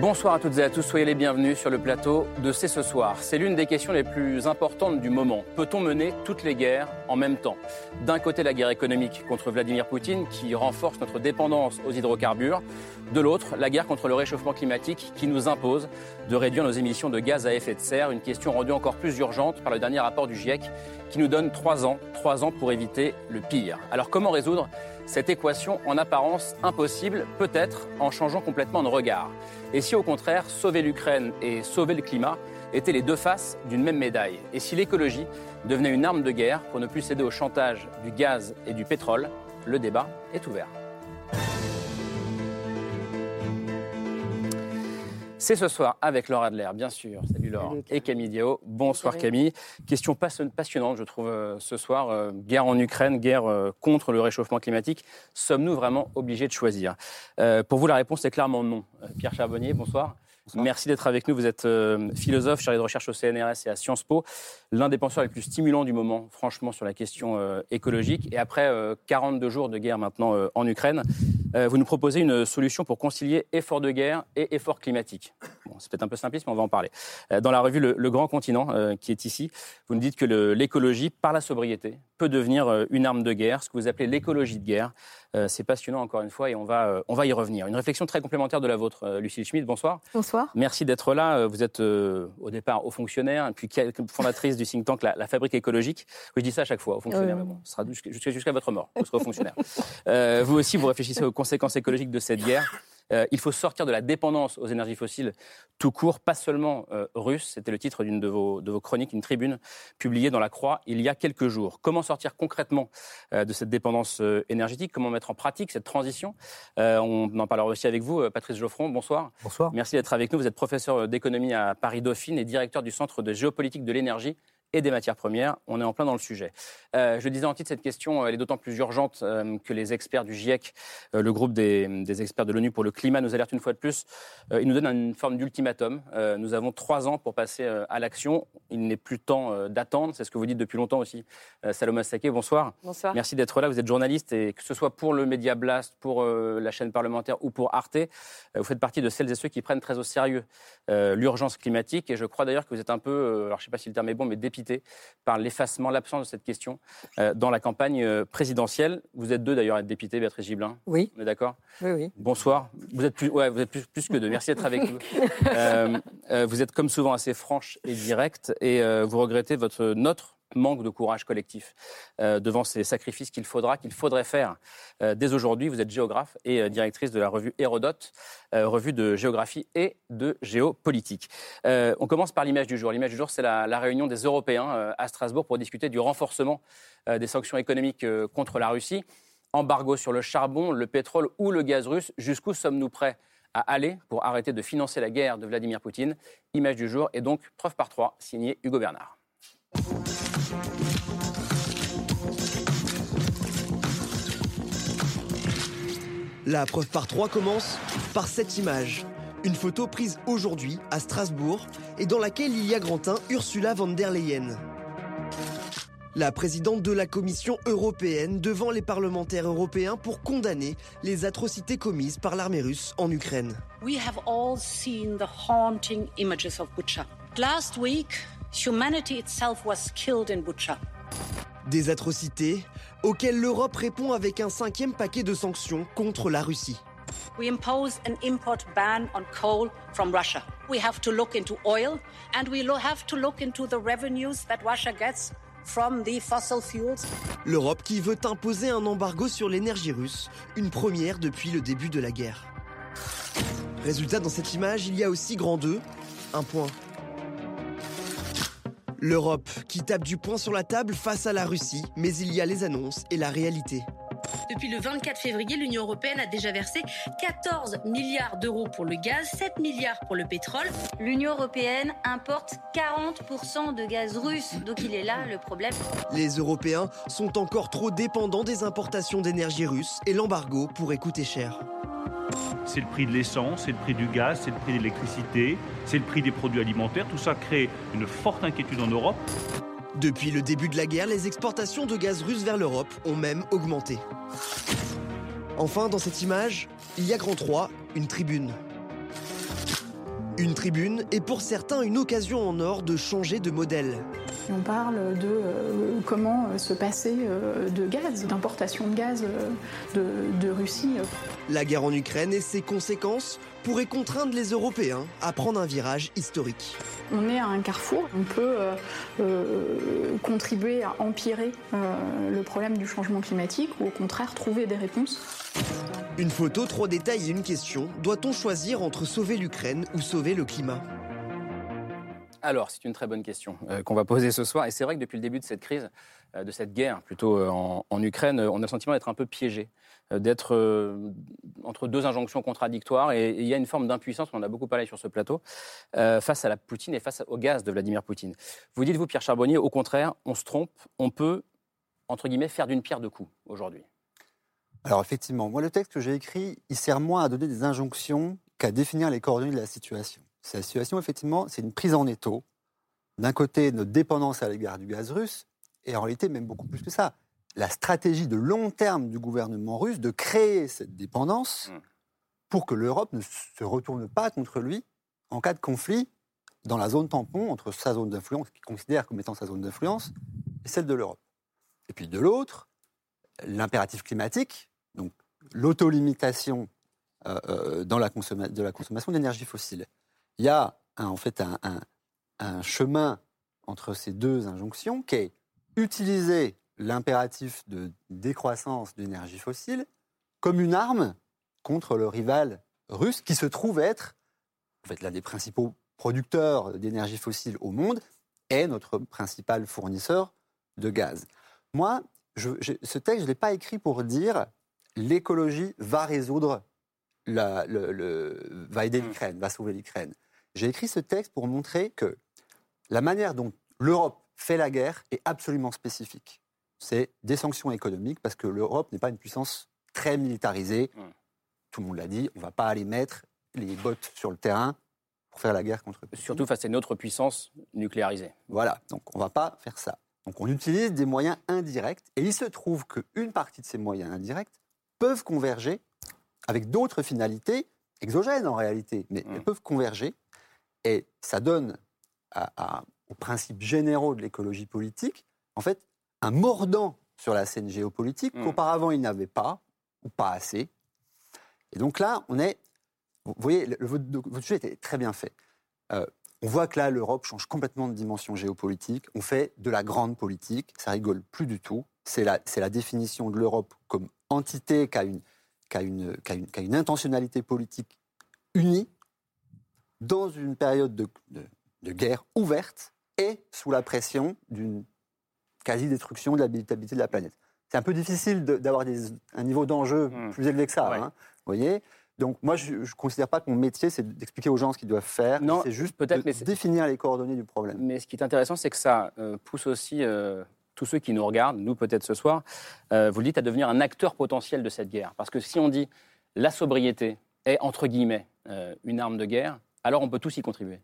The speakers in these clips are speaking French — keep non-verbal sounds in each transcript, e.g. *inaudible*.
Bonsoir à toutes et à tous, soyez les bienvenus sur le plateau de C'est ce soir. C'est l'une des questions les plus importantes du moment. Peut-on mener toutes les guerres en même temps? D'un côté, la guerre économique contre Vladimir Poutine qui renforce notre dépendance aux hydrocarbures. De l'autre, la guerre contre le réchauffement climatique qui nous impose de réduire nos émissions de gaz à effet de serre. Une question rendue encore plus urgente par le dernier rapport du GIEC qui nous donne trois ans, trois ans pour éviter le pire. Alors comment résoudre cette équation en apparence impossible, peut-être en changeant complètement de regard. Et si au contraire, sauver l'Ukraine et sauver le climat étaient les deux faces d'une même médaille? Et si l'écologie devenait une arme de guerre pour ne plus céder au chantage du gaz et du pétrole? Le débat est ouvert. C'est ce soir avec Laura Adler, bien sûr. Salut Laure. et Camille Diao. Bonsoir Camille. Question passionnante, je trouve, euh, ce soir. Euh, guerre en Ukraine, guerre euh, contre le réchauffement climatique. Sommes-nous vraiment obligés de choisir? Pour vous, la réponse est clairement non. Pierre Charbonnier, bonsoir. Merci d'être avec nous. Vous êtes philosophe, chargé de recherche au CNRS et à Sciences Po, l'un des penseurs les plus stimulants du moment, franchement, sur la question écologique. Et après 42 jours de guerre maintenant en Ukraine, euh, vous nous proposez une solution pour concilier effort de guerre et effort climatique. C'est peut-être un peu simpliste, mais on va en parler. Euh, dans la revue Le, Grand Continent, euh, qui est ici, vous nous dites que l'écologie, par la sobriété, peut devenir une arme de guerre, ce que vous appelez l'écologie de guerre. C'est passionnant, encore une fois, et on va, on va y revenir. Une réflexion très complémentaire de la vôtre, Lucille Schmidt. Bonsoir. Bonsoir. Merci d'être là. Vous êtes au départ haut fonctionnaire, puis fondatrice du think tank La, Fabrique écologique. je dis ça à chaque fois, haut fonctionnaire, mais bon, ce sera jusqu'à votre mort, vous serez haut fonctionnaire. vous aussi, vous réfléchissez aux conséquences écologiques de cette guerre. Euh, il faut sortir de la dépendance aux énergies fossiles tout court, pas seulement euh, russe. C'était le titre d'une de vos, de vos chroniques, une tribune publiée dans La Croix il y a quelques jours. Comment sortir concrètement euh, de cette dépendance énergétique? Comment mettre en pratique cette transition? On en parlera aussi avec vous, Patrice Geoffron. Bonsoir. Bonsoir. Merci d'être avec nous. Vous êtes professeur d'économie à Paris Dauphine et directeur du Centre de géopolitique de l'énergie et des matières premières. On est en plein dans le sujet. Euh, je disais en titre, cette question, elle est d'autant plus urgente euh, que les experts du GIEC, euh, le groupe des, experts de l'ONU pour le climat, nous alertent une fois de plus. ils nous donnent une forme d'ultimatum. nous avons trois ans pour passer à l'action. Il n'est plus temps d'attendre. C'est ce que vous dites depuis longtemps aussi. Saloma Saké, bonsoir. Bonsoir. Merci d'être là. Vous êtes journaliste et que ce soit pour le Média Blast, pour la chaîne parlementaire ou pour Arte, vous faites partie de celles et ceux qui prennent très au sérieux l'urgence climatique. Et je crois d'ailleurs que vous êtes un peu, alors je ne sais pas si le terme est bon, mais dépité par l'effacement, l'absence de cette question euh, dans la campagne euh, présidentielle. Vous êtes deux d'ailleurs à être député, Béatrice Gibelin. Oui. On est d'accord? Oui, oui. Bonsoir. Vous êtes plus, ouais, vous êtes plus, que deux. Merci d'être avec nous. *laughs* Euh, vous êtes comme souvent assez franche et directe et vous regrettez votre, notre manque de courage collectif euh, devant ces sacrifices qu'il faudra, qu'il faudrait faire euh, dès aujourd'hui. Vous êtes géographe et euh, directrice de la revue Hérodote, revue de géographie et de géopolitique. on commence par l'image du jour. L'image du jour, c'est la, la, réunion des Européens à Strasbourg pour discuter du renforcement des sanctions économiques contre la Russie. Embargo sur le charbon, le pétrole ou le gaz russe. Jusqu'où sommes-nous prêts à aller pour arrêter de financer la guerre de Vladimir Poutine? Image du jour et donc preuve par trois, signé Hugo Bernard. La preuve par trois commence par cette image. Une photo prise aujourd'hui à Strasbourg et dans laquelle il y a Grantin Ursula von der Leyen. La présidente de la Commission européenne devant les parlementaires européens pour condamner les atrocités commises par l'armée russe en Ukraine. We have all seen the haunting images of Bucha. Last week, humanity itself was killed in Bucha. Des atrocités auxquelles l'Europe répond avec un cinquième paquet de sanctions contre la Russie. We impose an import ban on coal from Russia. We have to look into oil and we have to look into the revenues that Russia gets from the fossil fuels. L'Europe qui veut imposer un embargo sur l'énergie russe, une première depuis le début de la guerre. Résultat, dans cette image, il y a aussi grand 2, un point L'Europe qui tape du poing sur la table face à la Russie, mais il y a les annonces et la réalité. Depuis le 24 février, l'Union européenne a déjà versé 14 milliards d'euros pour le gaz, 7 milliards pour le pétrole. L'Union européenne importe 40% de gaz russe, donc il est là le problème. Les Européens sont encore trop dépendants des importations d'énergie russe et l'embargo pourrait coûter cher. C'est le prix de l'essence, c'est le prix du gaz, c'est le prix de l'électricité, c'est le prix des produits alimentaires. Tout ça crée une forte inquiétude en Europe. Depuis le début de la guerre, les exportations de gaz russe vers l'Europe ont même augmenté. Enfin, dans cette image, il y a grand 3, une tribune. Une tribune est pour certains une occasion en or de changer de modèle. On parle de euh, comment euh, se passer euh, de gaz, d'importation de gaz de, de Russie. La guerre en Ukraine et ses conséquences pourraient contraindre les Européens à prendre un virage historique. On est à un carrefour. On peut contribuer à empirer le problème du changement climatique ou au contraire trouver des réponses. Une photo, trois détails et une question. Doit-on choisir entre sauver l'Ukraine ou sauver le climat? Alors, c'est une très bonne question euh, qu'on va poser ce soir. Et c'est vrai que depuis le début de cette crise, euh, de cette guerre plutôt euh, en, Ukraine, on a le sentiment d'être un peu piégé, d'être entre deux injonctions contradictoires. Et il y a une forme d'impuissance, on en a beaucoup parlé sur ce plateau, face à la Poutine et face au gaz de Vladimir Poutine. Vous dites, vous, Pierre Charbonnier, au contraire, on se trompe, on peut, entre guillemets, faire d'une pierre deux coups aujourd'hui. Alors effectivement, moi le texte que j'ai écrit, il sert moins à donner des injonctions qu'à définir les coordonnées de la situation. Cette situation, effectivement, c'est une prise en étau. D'un côté, notre dépendance à l'égard du gaz russe, et en réalité, même beaucoup plus que ça, la stratégie de long terme du gouvernement russe de créer cette dépendance mmh. pour que l'Europe ne se retourne pas contre lui en cas de conflit dans la zone tampon entre sa zone d'influence, qu'il considère comme étant sa zone d'influence, et celle de l'Europe. Et puis de l'autre, l'impératif climatique, donc l'autolimitation euh, euh, dans la de la consommation d'énergie fossile il y a en fait un, chemin entre ces deux injonctions qui est utiliser l'impératif de décroissance d'énergie fossile comme une arme contre le rival russe qui se trouve être en fait, l'un des principaux producteurs d'énergie fossile au monde et notre principal fournisseur de gaz. Moi, ce texte, je ne l'ai pas écrit pour dire l'écologie va résoudre, la, le, va aider mmh. l'Ukraine, va sauver l'Ukraine. J'ai écrit ce texte pour montrer que la manière dont l'Europe fait la guerre est absolument spécifique. C'est des sanctions économiques parce que l'Europe n'est pas une puissance très militarisée. Mmh. Tout le monde l'a dit, on ne va pas aller mettre les bottes sur le terrain pour faire la guerre contre Poutine. Surtout face à une autre puissance nucléarisée. Voilà, donc on ne va pas faire ça. Donc on utilise des moyens indirects et il se trouve qu'une partie de ces moyens indirects peuvent converger avec d'autres finalités exogènes en réalité, mais elles mmh. peuvent converger et ça donne aux principes généraux de l'écologie politique, en fait, un mordant sur la scène géopolitique mmh. qu'auparavant il n'avait pas, ou pas assez. Et donc là, on est. Vous voyez, le, votre, sujet était très bien fait. Euh, on voit que là, l'Europe change complètement de dimension géopolitique. On fait de la grande politique. Ça rigole plus du tout. C'est la, la, définition de l'Europe comme entité qui a une, qui a une, qui a une, qui a une intentionnalité politique unie dans une période de, guerre ouverte et sous la pression d'une quasi-destruction de l'habitabilité de la planète. C'est un peu difficile d'avoir un niveau d'enjeu hmm. plus élevé que ça. Hein, voyez donc moi, je ne considère pas que mon métier, c'est d'expliquer aux gens ce qu'ils doivent faire. Non, c'est juste peut-être de définir les coordonnées du problème. Mais ce qui est intéressant, c'est que ça euh, pousse aussi euh, tous ceux qui nous regardent, nous peut-être ce soir, euh, vous le dites, à devenir un acteur potentiel de cette guerre. Parce que si on dit la sobriété est, entre guillemets, une arme de guerre, alors on peut tous y contribuer.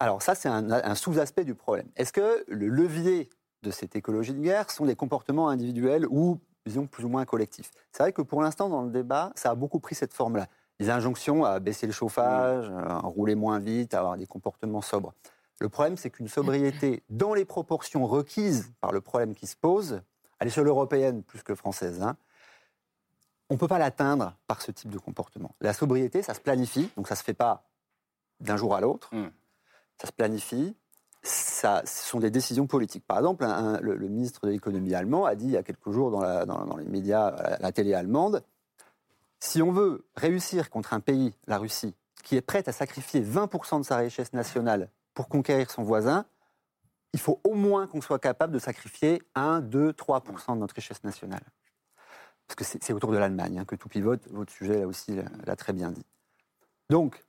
Alors ça, c'est un, sous-aspect du problème. Est-ce que le levier de cette écologie de guerre sont des comportements individuels ou, disons, plus ou moins collectifs C'est vrai que pour l'instant, dans le débat, ça a beaucoup pris cette forme-là. Les injonctions à baisser le chauffage, mmh. à rouler moins vite, à avoir des comportements sobres. Le problème, c'est qu'une sobriété dans les proportions requises par le problème qui se pose, à l'échelle européenne plus que française, hein, on ne peut pas l'atteindre par ce type de comportement. La sobriété, ça se planifie, donc ça ne se fait pas d'un jour à l'autre. Hmm. Ça se planifie. Ça, ce sont des décisions politiques. Par exemple, le, ministre de l'économie allemand a dit il y a quelques jours dans, les médias, la, la, télé allemande, si on veut réussir contre un pays, la Russie, qui est prête à sacrifier 20% de sa richesse nationale pour conquérir son voisin, il faut au moins qu'on soit capable de sacrifier 1, 2, 3% de notre richesse nationale. parce que c'est autour de l'Allemagne hein, que tout pivote. Votre sujet, là aussi, l'a très bien dit. Donc,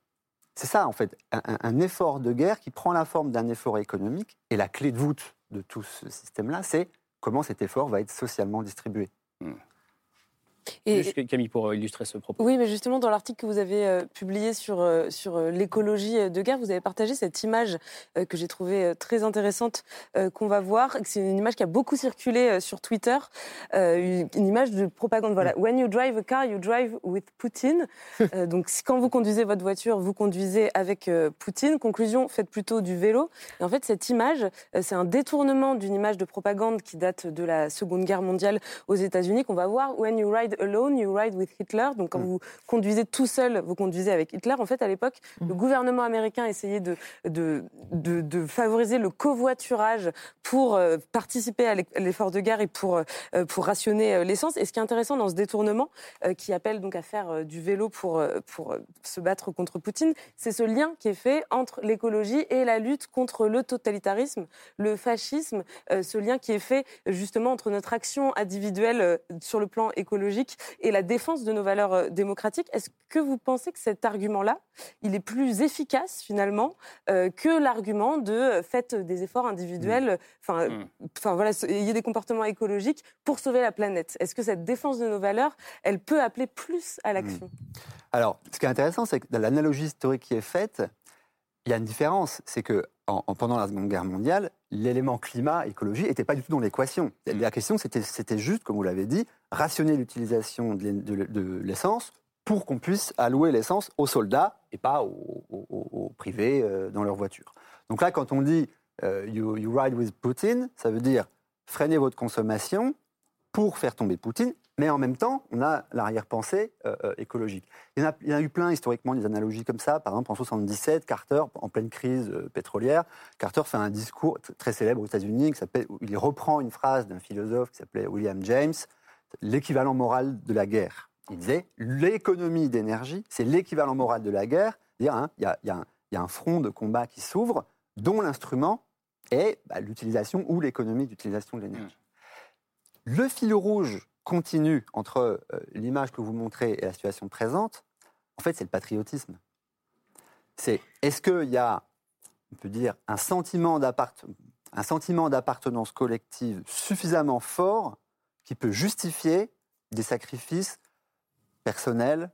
c'est ça, en fait, un, effort de guerre qui prend la forme d'un effort économique. Et la clé de voûte de tout ce système-là, c'est comment cet effort va être socialement distribué. Hmm. Et, Juste Camille, pour illustrer ce propos. Oui, mais justement, dans l'article que vous avez euh, publié sur, euh, sur euh, l'écologie de guerre, vous avez partagé cette image que j'ai trouvée très intéressante, qu'on va voir. C'est une image qui a beaucoup circulé sur Twitter, une, image de propagande. Voilà, When you drive a car, you drive with Putin. *laughs* donc, quand vous conduisez votre voiture, vous conduisez avec Poutine. Conclusion, faites plutôt du vélo. Et en fait, cette image, c'est un détournement d'une image de propagande qui date de la Seconde Guerre mondiale aux États-Unis, qu'on va voir. When you ride alone, you ride with Hitler. Donc quand mm. vous conduisez tout seul, vous conduisez avec Hitler. En fait, à l'époque, mm. le gouvernement américain essayait de, de, de, favoriser le covoiturage pour euh, participer à l'effort de guerre et pour, euh, pour rationner euh, l'essence. Et ce qui est intéressant dans ce détournement, qui appelle donc à faire du vélo pour, pour se battre contre Poutine, c'est ce lien qui est fait entre l'écologie et la lutte contre le totalitarisme, le fascisme, ce lien qui est fait justement entre notre action individuelle sur le plan écologique et la défense de nos valeurs euh, démocratiques. Est-ce que vous pensez que cet argument-là, il est plus efficace finalement euh, que l'argument de euh, faites des efforts individuels, enfin, mm. enfin voilà, ayez des comportements écologiques pour sauver la planète Est-ce que cette défense de nos valeurs, elle peut appeler plus à l'action? Mm. Alors, ce qui est intéressant, c'est que dans l'analogie historique qui est faite, il y a une différence, c'est que en, pendant la Seconde Guerre mondiale, l'élément climat, écologie n'était pas du tout dans l'équation. Mm. La question, c'était juste, comme vous l'avez dit, rationner l'utilisation de l'essence pour qu'on puisse allouer l'essence aux soldats et pas aux, privés euh, dans leur voiture. Donc là, quand on dit euh, you, you, ride with Putin, ça veut dire freiner votre consommation pour faire tomber Poutine mais en même temps, on a l'arrière-pensée euh, euh, écologique. Il y, en a, eu plein historiquement des analogies comme ça. Par exemple, en 77, Carter, en pleine crise euh, pétrolière, Carter fait un discours très célèbre aux États-Unis où il reprend une phrase d'un philosophe qui s'appelait William James, l'équivalent moral de la guerre. Il disait l'économie d'énergie, c'est l'équivalent moral de la guerre. Hein, il y, a, un front de combat qui s'ouvre, dont l'instrument est bah, l'utilisation ou l'économie d'utilisation de l'énergie. Le fil rouge continue entre euh, l'image que vous montrez et la situation présente, en fait, c'est le patriotisme. C'est est-ce qu'il y a, on peut dire, un sentiment d'appartenance collective suffisamment fort qui peut justifier des sacrifices personnels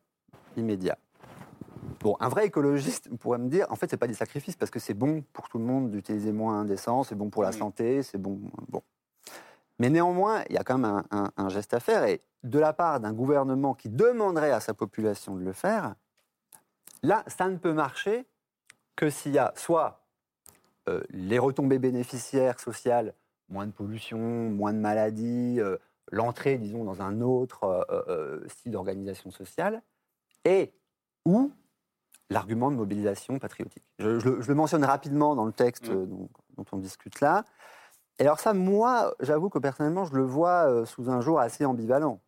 immédiats? Bon, un vrai écologiste pourrait me dire, en fait, c'est pas des sacrifices parce que c'est bon pour tout le monde d'utiliser moins d'essence, c'est bon pour la santé, c'est bon. Bon, mais néanmoins, il y a quand même un, geste à faire. Et de la part d'un gouvernement qui demanderait à sa population de le faire, là, ça ne peut marcher que s'il y a soit euh, les retombées bénéficiaires sociales, moins de pollution, moins de maladies, euh, l'entrée, disons, dans un autre euh, style d'organisation sociale, et ou l'argument de mobilisation patriotique. Je, le mentionne rapidement dans le texte mmh. dont, on discute là. Et alors ça, moi, j'avoue que personnellement, je le vois euh, sous un jour assez ambivalent.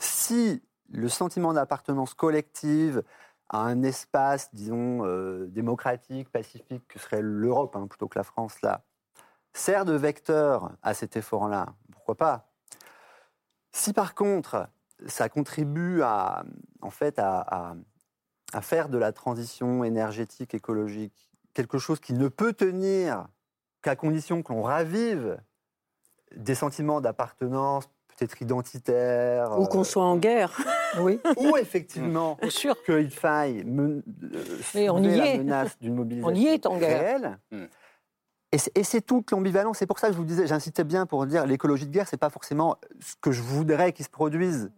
Si le sentiment d'appartenance collective à un espace, disons, euh, démocratique, pacifique, que serait l'Europe hein, plutôt que la France, là, sert de vecteur à cet effort-là, pourquoi pas? Si par contre, ça contribue à, en fait, à, à faire de la transition énergétique, écologique, quelque chose qui ne peut tenir qu'à condition que l'on ravive des sentiments d'appartenance, peut-être identitaires. Ou qu'on euh, soit en guerre. *laughs* oui. Ou effectivement *laughs* qu'il faille men Mais on y la est. menace d'une mobilisation *laughs* on y est en guerre. réelle. Et c'est toute l'ambivalence. C'est pour ça que je vous disais, j'incitais bien pour dire l'écologie de guerre, c'est pas forcément ce que je voudrais qu'il se produise.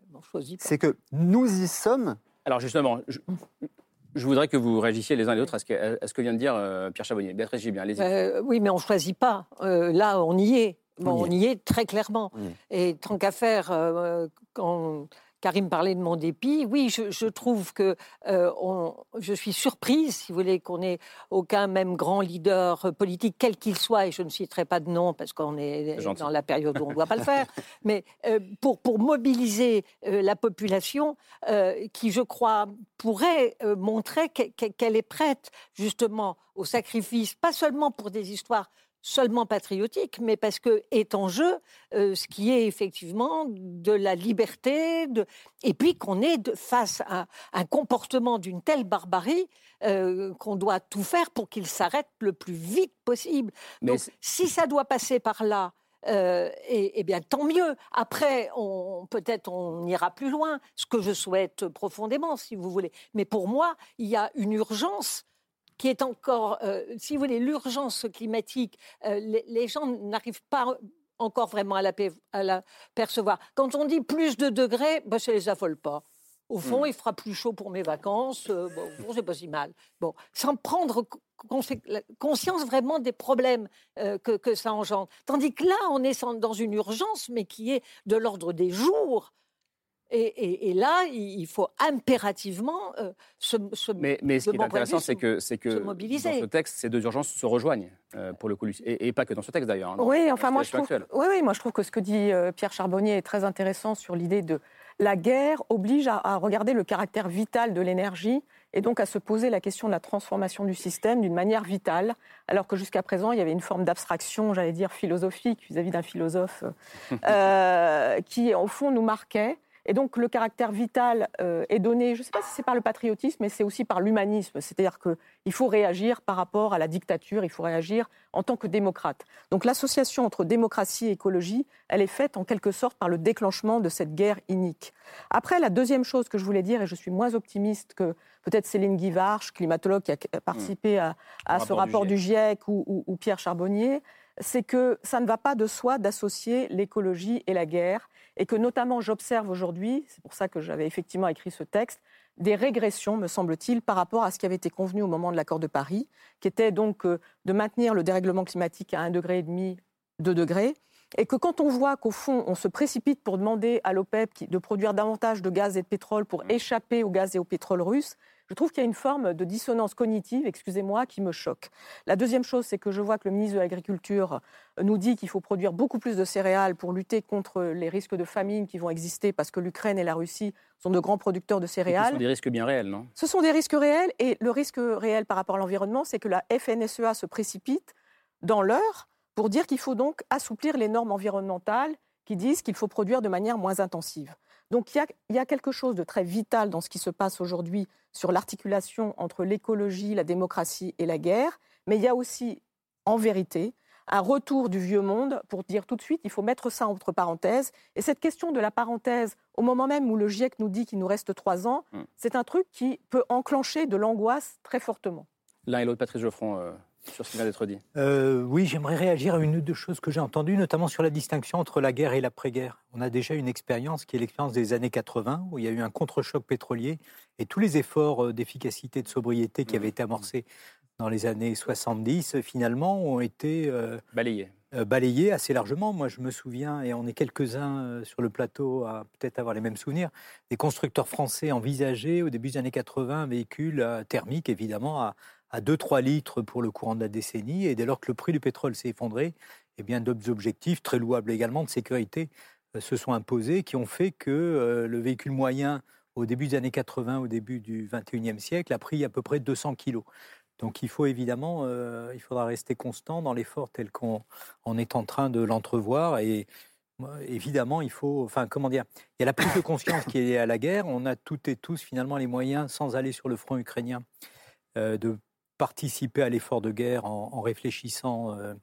C'est que nous y sommes. Alors justement, je, je voudrais que vous réagissiez les uns et les autres à ce que, ce que vient de dire euh, Pierre Chabonnier. Béatrice Gibien, allez-y. Euh, oui, mais on ne choisit pas. Euh, là, on y est. on, y est. très clairement. Et tant qu'à faire, quand Karim parlait de mon dépit. Oui, je, trouve que euh, je suis surprise, si vous voulez, qu'on ait aucun même grand leader politique, quel qu'il soit, et je ne citerai pas de nom parce qu'on est dans la période où on ne doit pas le *laughs* faire, mais euh, pour, pour mobiliser euh, la population qui, je crois, pourrait montrer qu'elle est prête justement au sacrifice, pas seulement pour des histoires seulement patriotique, mais parce que est en jeu euh, ce qui est effectivement de la liberté, de... et puis qu'on est face à un comportement d'une telle barbarie euh, qu'on doit tout faire pour qu'il s'arrête le plus vite possible. Donc, si ça doit passer par là, euh, et, bien tant mieux. Après, peut-être on ira plus loin, ce que je souhaite profondément, si vous voulez. Mais pour moi, il y a une urgence qui est encore, euh, si vous voulez, l'urgence climatique, euh, les, gens n'arrivent pas encore vraiment à la, à percevoir. Quand on dit plus de degrés, ben, ça ne les affole pas. Au fond, hmm. il fera plus chaud pour mes vacances. Euh, bon, c'est pas si mal. Bon, sans prendre conscience vraiment des problèmes que, que, ça engendre. Tandis que là, on est dans une urgence, mais qui est de l'ordre des jours. Et, là, il faut impérativement euh, se, se, Mais, mais ce qui est intéressant, c'est que, c'est que dans ce texte, ces deux urgences se rejoignent, euh, pour le coup, et, pas que dans ce texte d'ailleurs. Hein, oui, enfin, moi je, trouve, oui, oui, moi je trouve que ce que dit euh, Pierre Charbonnier est très intéressant sur l'idée de la guerre oblige à, regarder le caractère vital de l'énergie et donc à se poser la question de la transformation du système d'une manière vitale, alors que jusqu'à présent, il y avait une forme d'abstraction, j'allais dire philosophique, vis-à-vis d'un philosophe, *laughs* qui, au fond, nous marquait. Et donc le caractère vital euh, est donné, je ne sais pas si c'est par le patriotisme, mais c'est aussi par l'humanisme. C'est-à-dire qu'il faut réagir par rapport à la dictature, il faut réagir en tant que démocrate. Donc l'association entre démocratie et écologie, elle est faite en quelque sorte par le déclenchement de cette guerre inique. Après, la deuxième chose que je voulais dire, et je suis moins optimiste que peut-être Céline Guivarch, climatologue qui a participé à, ce rapport du GIEC, ou Pierre Charbonnier, c'est que ça ne va pas de soi d'associer l'écologie et la guerre et que notamment j'observe aujourd'hui, c'est pour ça que j'avais effectivement écrit ce texte, des régressions, me semble-t-il, par rapport à ce qui avait été convenu au moment de l'accord de Paris, qui était donc euh, de maintenir le dérèglement climatique à 1,5 degré, 2 degrés, et que quand on voit qu'au fond, on se précipite pour demander à l'OPEP de produire davantage de gaz et de pétrole pour mmh. échapper au gaz et au pétrole russe, je trouve qu'il y a une forme de dissonance cognitive, excusez-moi, qui me choque. La deuxième chose, c'est que je vois que le ministre de l'Agriculture nous dit qu'il faut produire beaucoup plus de céréales pour lutter contre les risques de famine qui vont exister parce que l'Ukraine et la Russie sont de grands producteurs de céréales. ce sont des risques bien réels, non? Ce sont des risques réels et le risque réel par rapport à l'environnement, c'est que la FNSEA se précipite dans l'heure pour dire qu'il faut donc assouplir les normes environnementales qui disent qu'il faut produire de manière moins intensive. Donc il y, a, quelque chose de très vital dans ce qui se passe aujourd'hui sur l'articulation entre l'écologie, la démocratie et la guerre, mais il y a aussi, en vérité, un retour du vieux monde pour dire tout de suite, il faut mettre ça entre parenthèses. Et cette question de la parenthèse, au moment même où le GIEC nous dit qu'il nous reste trois ans, mm. c'est un truc qui peut enclencher de l'angoisse très fortement. L'un et l'autre, Patrice Geoffrand, euh, sur ce qui vient d'être dit euh, Oui, j'aimerais réagir à une ou deux choses que j'ai entendues, notamment sur la distinction entre la guerre et l'après-guerre. On a déjà une expérience qui est l'expérience des années 80, où il y a eu un contre-choc pétrolier, et tous les efforts euh, d'efficacité, de sobriété qui avaient été amorcés dans les années 70, finalement, ont été euh, balayés. balayés assez largement. Moi, je me souviens, et on est quelques-uns sur le plateau à peut-être avoir les mêmes souvenirs, des constructeurs français envisageaient au début des années 80 un véhicule thermique, évidemment, à, à 2-3 litres pour le courant de la décennie. Et dès lors que le prix du pétrole s'est effondré, eh bien d'autres objectifs, très louables également, de sécurité, euh, se sont imposés, qui ont fait que euh, le véhicule moyen, au début des années 80, au début du 21e siècle, a pris à peu près 200 kilos. Donc il faut évidemment, euh, il faudra rester constant dans l'effort tel qu'on est en train de l'entrevoir. Et évidemment, il faut, enfin comment dire, il y a la prise de conscience qui est liée à la guerre. On a toutes et tous finalement les moyens, sans aller sur le front ukrainien, de participer à l'effort de guerre en, réfléchissant euh,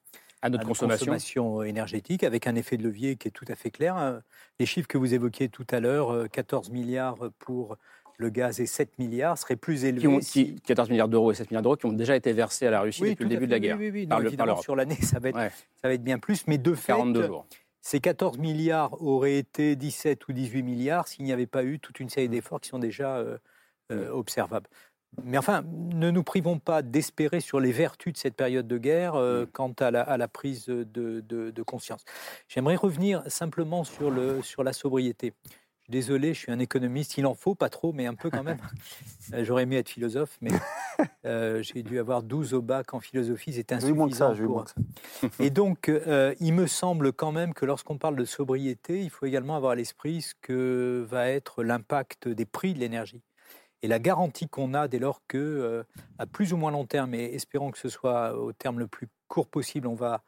à notre, consommation. énergétique, avec un effet de levier qui est tout à fait clair. Hein. Les chiffres que vous évoquiez tout à l'heure, 14 euh, milliards pour le gaz et 7 milliards seraient plus élevés. Qui 14 milliards d'euros et 7 milliards d'euros qui ont déjà été versés à la Russie depuis le début de la guerre. Oui, oui, oui. sur l'année, ça, va être, ça va être bien plus, mais de fait, ces 14 milliards auraient été 17 ou 18 milliards s'il n'y avait pas eu toute une série d'efforts qui sont déjà euh, observables. Mais enfin, ne nous privons pas d'espérer sur les vertus de cette période de guerre euh, mm. quant à la, prise de, conscience. J'aimerais revenir simplement sur, le, sur la sobriété. Désolé, je suis un économiste, il en faut, pas trop, mais un peu quand même. *laughs* Euh, j'aurais aimé être philosophe, mais *laughs* euh, j'ai dû avoir 12 au bac en philosophie, c'est insuffisant. Pour... Et donc, *laughs* il me semble quand même que lorsqu'on parle de sobriété, il faut également avoir à l'esprit ce que va être l'impact des prix de l'énergie. Et la garantie qu'on a dès lors que, euh, à plus ou moins long terme, et espérons que ce soit au terme le plus court possible, on va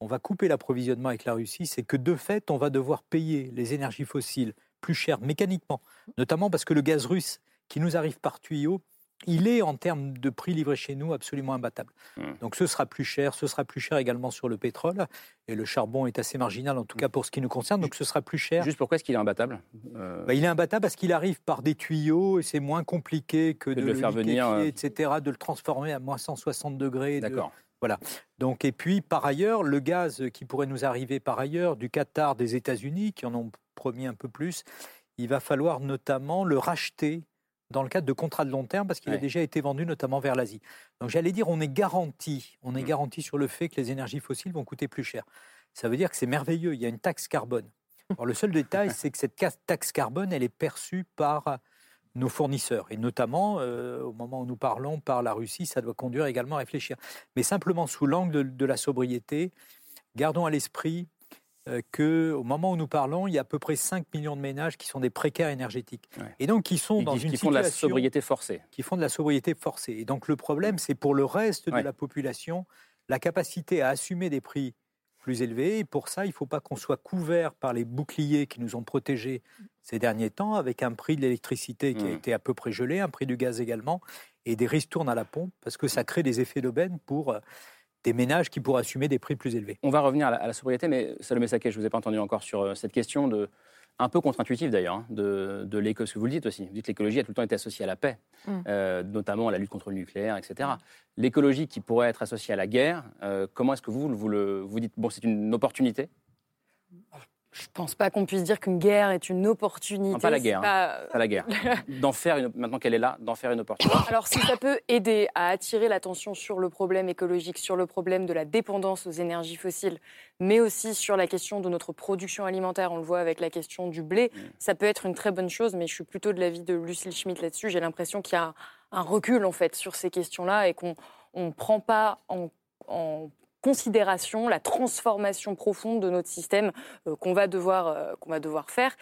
on va couper l'approvisionnement avec la Russie, c'est que de fait, on va devoir payer les énergies fossiles plus cher mécaniquement, notamment parce que le gaz russe qui nous arrive par tuyau, il est en termes de prix livré chez nous absolument imbattable. Hmm. Donc ce sera plus cher, ce sera plus cher également sur le pétrole, et le charbon est assez marginal en tout cas pour ce qui nous concerne, donc ce sera plus cher. Juste pourquoi est-ce qu'il est imbattable euh, Bah, il est imbattable parce qu'il arrive par des tuyaux et c'est moins compliqué que, de, le faire venir, euh, etc., de le transformer à moins 160 degrés. de- D'accord. Voilà. Donc, et puis, par ailleurs, le gaz qui pourrait nous arriver par ailleurs du Qatar, des États-Unis, qui en ont promis un peu plus, il va falloir notamment le racheter dans le cadre de contrats de long terme parce qu'il a déjà été vendu notamment vers l'Asie. Donc j'allais dire, on est garanti, on est Mm. garanti sur le fait que les énergies fossiles vont coûter plus cher. Ça veut dire que c'est merveilleux, il y a une taxe carbone. Alors le seul détail, *laughs* c'est que cette taxe carbone, elle est perçue par nos fournisseurs, et notamment, euh, au moment où nous parlons, par la Russie, ça doit conduire également à réfléchir. Mais simplement sous l'angle de, de la sobriété, gardons à l'esprit que au moment où nous parlons, il y a à peu près 5 millions de ménages qui sont des précaires énergétiques. Ouais. Et donc qui sont Qui- dans qui, une qui font de la situation sobriété forcée. qui font de la sobriété forcée. Et donc le problème, c'est pour le reste Ouais. de la population, la capacité à assumer des prix plus élevés. Et pour ça, il ne faut pas qu'on soit couvert par les boucliers qui nous ont protégés ces derniers temps, avec un prix de l'électricité qui a été à peu près gelé, un prix du gaz également, et des ristournes à la pompe, parce que ça crée des effets d'aubaine pour euh, des ménages qui pourraient assumer des prix plus élevés. On va revenir à la, à la sobriété, mais Salomé Saké, je ne vous ai pas entendu encore sur euh, cette question de, un peu contre-intuitive d'ailleurs, hein, de, de l'éco, ce que vous le dites aussi. Vous dites que l'écologie a tout le temps été associée à la paix, Mm. euh, notamment à la lutte contre le nucléaire, etc. L'écologie qui pourrait être associée à la guerre, euh, comment est-ce que vous, vous, le, vous dites, bon, c'est une opportunité? Je pense pas qu'on puisse dire qu'une guerre est une opportunité. Non, pas la guerre, hein. pas- Pas la guerre. *laughs* D'en faire, une, maintenant qu'elle est là, d'en faire une opportunité. Alors si ça peut aider à attirer l'attention sur le problème écologique, sur le problème de la dépendance aux énergies fossiles, mais aussi sur la question de notre production alimentaire, on le voit avec la question du blé, ça peut être une très bonne chose, mais je suis plutôt de l'avis de Lucille Schmitt là-dessus. J'ai l'impression qu'il y a un recul en fait sur ces questions-là et qu'on ne prend pas en, en considération la transformation profonde de notre système euh, qu'on va, devoir, euh, qu'on va devoir faire.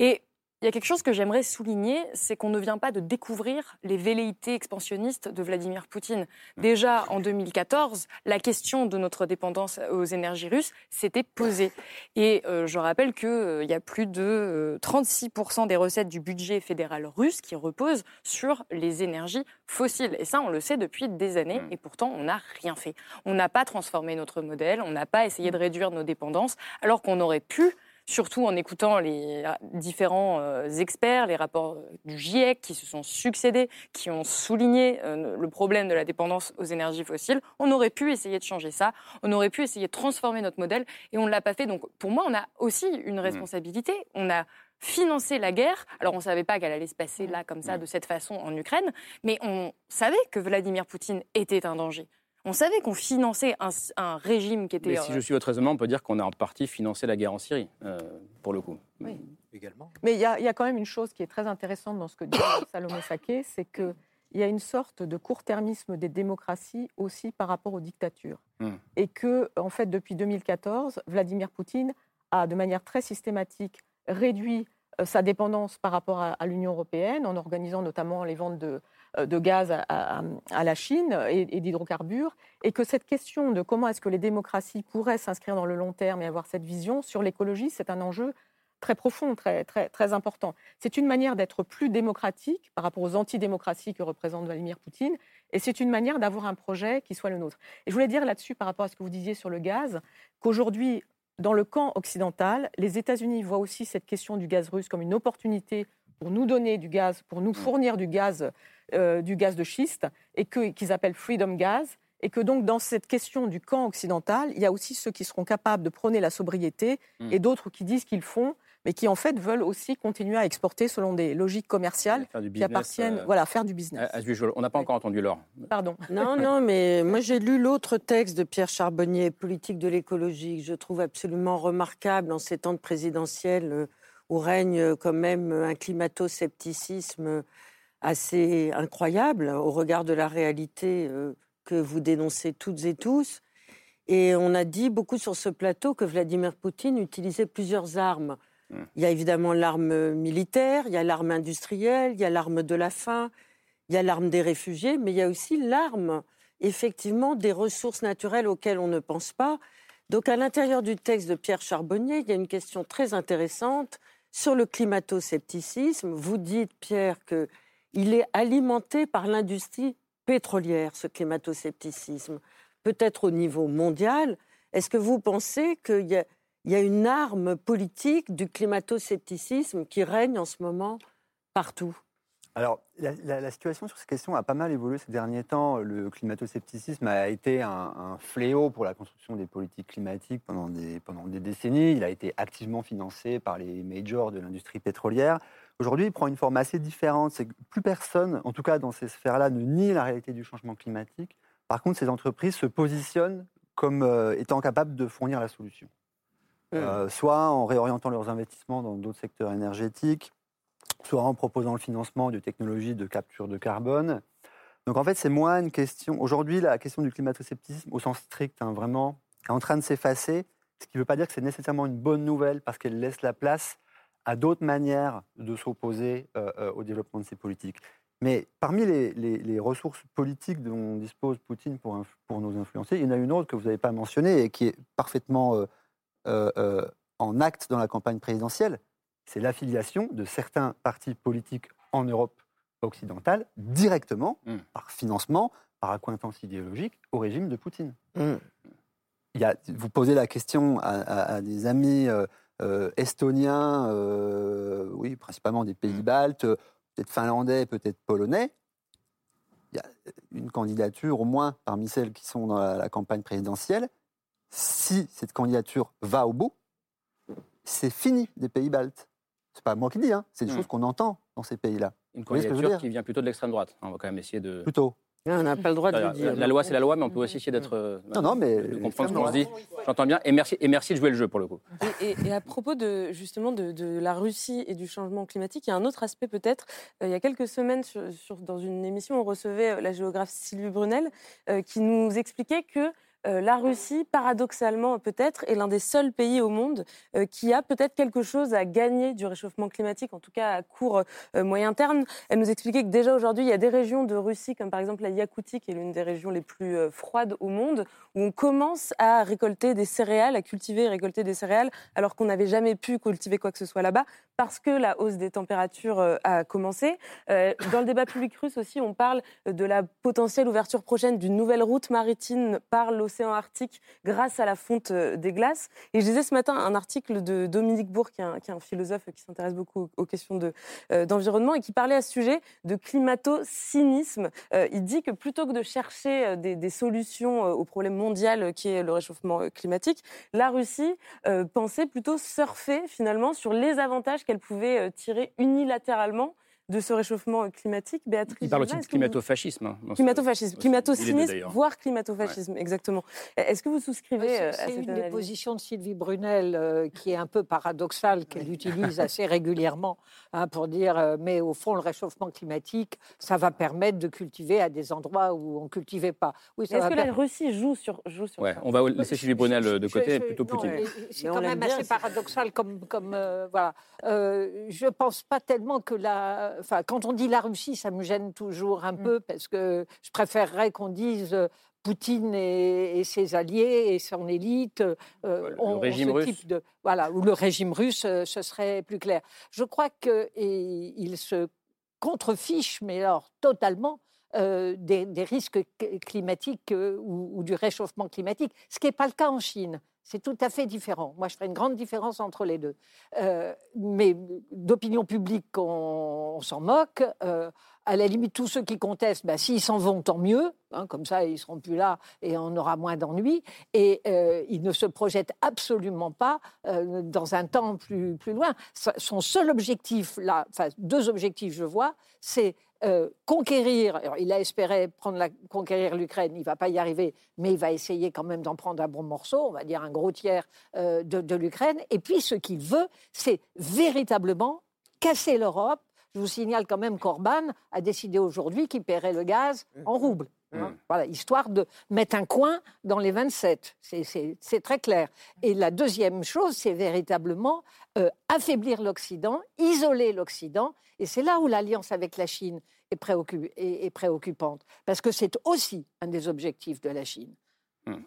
Et il y a quelque chose que j'aimerais souligner, c'est qu'on ne vient pas de découvrir les velléités expansionnistes de Vladimir Poutine. Déjà en 2014, la question de notre dépendance aux énergies russes s'était posée. Et euh, je rappelle qu'il y a plus de euh, 36% des recettes du budget fédéral russe qui reposent sur les énergies fossiles. Et ça, on le sait depuis des années, et pourtant, on n'a rien fait. On n'a pas transformé notre modèle, on n'a pas essayé de réduire nos dépendances, alors qu'on aurait pu surtout en écoutant les différents euh, experts, les rapports euh, du GIEC qui se sont succédés, qui ont souligné euh, le problème de la dépendance aux énergies fossiles. On aurait pu essayer de changer ça, on aurait pu essayer de transformer notre modèle et on ne l'a pas fait. Donc pour moi, on a aussi une responsabilité. On a financé la guerre. Alors on ne savait pas qu'elle allait se passer là comme ça, de cette façon en Ukraine, mais on savait que Vladimir Poutine était un danger. On savait qu'on finançait un, un régime qui était... Mais si euh, je suis votre raisonnement, on peut dire qu'on a en partie financé la guerre en Syrie, euh, pour le coup. Oui. Également. Mais il y, a- il y a quand même une chose qui est très intéressante dans ce que dit *coughs* Salomé Saké, c'est qu'il y a une sorte de court-termisme des démocraties aussi par rapport aux dictatures. Hmm. Et que, en fait, depuis 2014, Vladimir Poutine a de manière très systématique réduit euh, sa dépendance par rapport à, à l'Union européenne, en organisant notamment les ventes de, euh, de gaz à, à- à la Chine et, et d'hydrocarbures, et que cette question de comment est-ce que les démocraties pourraient s'inscrire dans le long terme et avoir cette vision sur l'écologie, c'est un enjeu très profond, très, très, très important. C'est une manière d'être plus démocratique par rapport aux antidémocraties que représente Vladimir Poutine, et c'est une manière d'avoir un projet qui soit le nôtre. Et je voulais dire là-dessus, par rapport à ce que vous disiez sur le gaz, qu'aujourd'hui, dans le camp occidental, les États-Unis voient aussi cette question du gaz russe comme une opportunité pour nous donner du gaz, pour nous fournir du gaz, euh, du gaz de schiste, et que- qu'ils appellent freedom gas, et que donc dans cette question du camp occidental, il y a aussi ceux qui seront capables de prôner la sobriété, Mm. et d'autres qui disent qu'ils font, mais qui en fait veulent aussi continuer à exporter selon des logiques commerciales qui business, appartiennent, euh, voilà, faire du business. As usual. On n'a pas encore entendu Laure. Pardon. *laughs* Non, non, mais moi j'ai lu l'autre texte de Pierre Charbonnier, Politique de l'écologie, que je trouve absolument remarquable en ces temps de présidentielle euh, où règne euh, quand même un climato-scepticisme assez incroyable au regard de la réalité euh, que vous dénoncez toutes et tous. Et on a dit beaucoup sur ce plateau que Vladimir Poutine utilisait plusieurs armes. Il y a évidemment l'arme militaire, il y a l'arme industrielle, il y a l'arme de la faim, il y a l'arme des réfugiés, mais il y a aussi l'arme, effectivement, des ressources naturelles auxquelles on ne pense pas. Donc à l'intérieur du texte de Pierre Charbonnier, il y a une question très intéressante sur le climato-scepticisme. Vous dites, Pierre, qu'il est alimenté par l'industrie pétrolière, ce climato-scepticisme, peut-être au niveau mondial. Est-ce que vous pensez qu'il y, a, une arme politique du climato-scepticisme qui règne en ce moment partout? Alors, la, situation sur cette question a pas mal évolué ces derniers temps. Le climato-scepticisme a été un, fléau pour la construction des politiques climatiques pendant des décennies. Il a été activement financé par les majors de l'industrie pétrolière. Aujourd'hui, il prend une forme assez différente. C'est que plus personne, en tout cas dans ces sphères-là, ne nie la réalité du changement climatique. Par contre, ces entreprises se positionnent comme euh, étant capables de fournir la solution. Mmh. Euh, soit en réorientant leurs investissements dans d'autres secteurs énergétiques, soit en proposant le financement de technologies de capture de carbone. Donc en fait, c'est moins une question. Aujourd'hui, la question du climato-scepticisme, au sens strict, hein, vraiment, est en train de s'effacer. Ce qui ne veut pas dire que c'est nécessairement une bonne nouvelle parce qu'elle laisse la place à d'autres manières de s'opposer euh, euh, au développement de ces politiques. Mais parmi les, ressources politiques dont dispose Poutine pour, pour, nous influencer, il y en a une autre que vous n'avez pas mentionnée et qui est parfaitement euh, en acte dans la campagne présidentielle, c'est l'affiliation de certains partis politiques en Europe occidentale directement, hmm. par financement, par accointance idéologique, au régime de Poutine. Hmm. Il y a, vous posez la question à, des amis euh, euh, estoniens, euh, oui, principalement des pays hmm. baltes, peut-être finlandais, peut-être polonais. Il y a une candidature, au moins parmi celles qui sont dans la campagne présidentielle. Si cette candidature va au bout, c'est fini des pays baltes. C'est pas moi qui dis, hein. c'est des hmm. choses qu'on entend dans ces pays-là. Une candidature qui vient plutôt de l'extrême droite. On va quand même essayer de. Plutôt. On n'a pas le droit de le dire. La loi, c'est la loi, mais on peut aussi essayer d'être. Euh, non, non, mais. De comprendre ce qu'on se dit. J'entends bien. Et merci, et merci de jouer le jeu pour le coup. Et, à propos de, justement de, la Russie et du changement climatique, il y a un autre aspect peut-être. Euh, il y a quelques semaines, sur, dans une émission, on recevait euh, la géographe Sylvie Brunel qui nous expliquait que euh, la Russie, paradoxalement peut-être, est l'un des seuls pays au monde euh, qui a peut-être quelque chose à gagner du réchauffement climatique, en tout cas à court euh, moyen terme. Elle nous expliquait que déjà aujourd'hui, il y a des régions de Russie, comme par exemple la Yakoutie, qui est l'une des régions les plus froides au monde, où on commence à récolter des céréales, à cultiver et récolter des céréales, alors qu'on n'avait jamais pu cultiver quoi que ce soit là-bas, parce que la hausse des températures a commencé. Dans le débat public russe aussi, on parle de la potentielle ouverture prochaine d'une nouvelle route maritime par l'océan l'océan Arctique grâce à la fonte euh, des glaces. Et je disais ce matin un article de Dominique Bourg, qui est un, philosophe qui s'intéresse beaucoup aux questions euh, d'environnement et qui parlait à ce sujet de climato-cynisme. Euh, il dit que plutôt que de chercher des, solutions au problème mondial qui est le réchauffement climatique, la Russie pensait plutôt surfer finalement sur les avantages qu'elle pouvait tirer unilatéralement de ce réchauffement climatique. Béatrice, il parle aussi de climato-fascisme. Hein, climato-fascisme, climato-cynisme, voire climato-fascisme, exactement. Est-ce que vous souscrivez euh, à cette une des positions de Sylvie Brunel euh, qui est un peu paradoxale, qu'elle utilise *laughs* assez régulièrement hein, pour dire euh, mais au fond le réchauffement climatique, ça va permettre de cultiver à des endroits où on ne cultivait pas. Oui, Est-ce que la Russie joue sur, joue sur ouais, On va laisser Sylvie Brunel de côté, plutôt Poutine. C'est quand même assez paradoxal comme, comme voilà. je ne pense pas tellement que la enfin, quand on dit la Russie, ça me gêne toujours un mmh. peu parce que je préférerais qu'on dise euh, Poutine et, ses alliés et son élite euh, le régime russe. Type de, voilà, ou le régime russe, euh, ce serait plus clair. Je crois qu'il se contrefiche, mais alors totalement, des, risques climatiques ou, ou, du réchauffement climatique, ce qui n'est pas le cas en Chine. C'est tout à fait différent. Moi, je ferais une grande différence entre les deux. Euh, mais d'opinion publique, on, s'en moque. Euh, à la limite, tous ceux qui contestent, bah, s'ils s'en vont, tant mieux. Hein, comme ça, ils seront plus là et on aura moins d'ennuis. Et euh, ils ne se projettent absolument pas dans un temps plus, plus loin. Son seul objectif, là, enfin, deux objectifs, je vois, c'est euh, conquérir, il a espéré prendre la, conquérir l'Ukraine, il ne va pas y arriver, mais il va essayer quand même d'en prendre un bon morceau, on va dire un gros tiers euh, de, l'Ukraine. Et puis ce qu'il veut, c'est véritablement casser l'Europe. Je vous signale quand même qu'Orban a décidé aujourd'hui qu'il paierait le gaz en roubles. Hein. Voilà, histoire de mettre un coin dans les 27. C'est très clair. Et la deuxième chose, c'est véritablement euh, affaiblir l'Occident, isoler l'Occident. Et c'est là où l'alliance avec la Chine est, préoccupante, parce que c'est aussi un des objectifs de la Chine.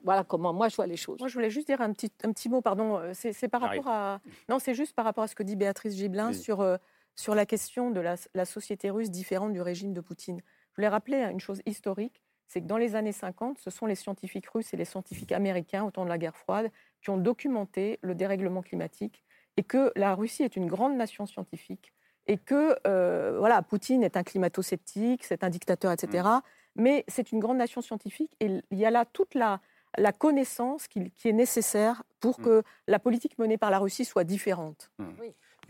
Voilà comment moi je vois les choses. Moi, je voulais juste dire un petit, un petit mot, pardon. euh, C'est par rapport à. Non, c'est juste par rapport à ce que dit Béatrice Gibelin Oui. sur, euh, sur la question de la, la société russe différente du régime de Poutine. Je voulais rappeler une chose historique c'est que dans les années 50, ce sont les scientifiques russes et les scientifiques américains au temps de la guerre froide qui ont documenté le dérèglement climatique et que la Russie est une grande nation scientifique et que euh, voilà, Poutine est un climato-sceptique, c'est un dictateur, etc. Mais c'est une grande nation scientifique et il y a là toute la, la connaissance qui, qui est nécessaire pour que la politique menée par la Russie soit différente.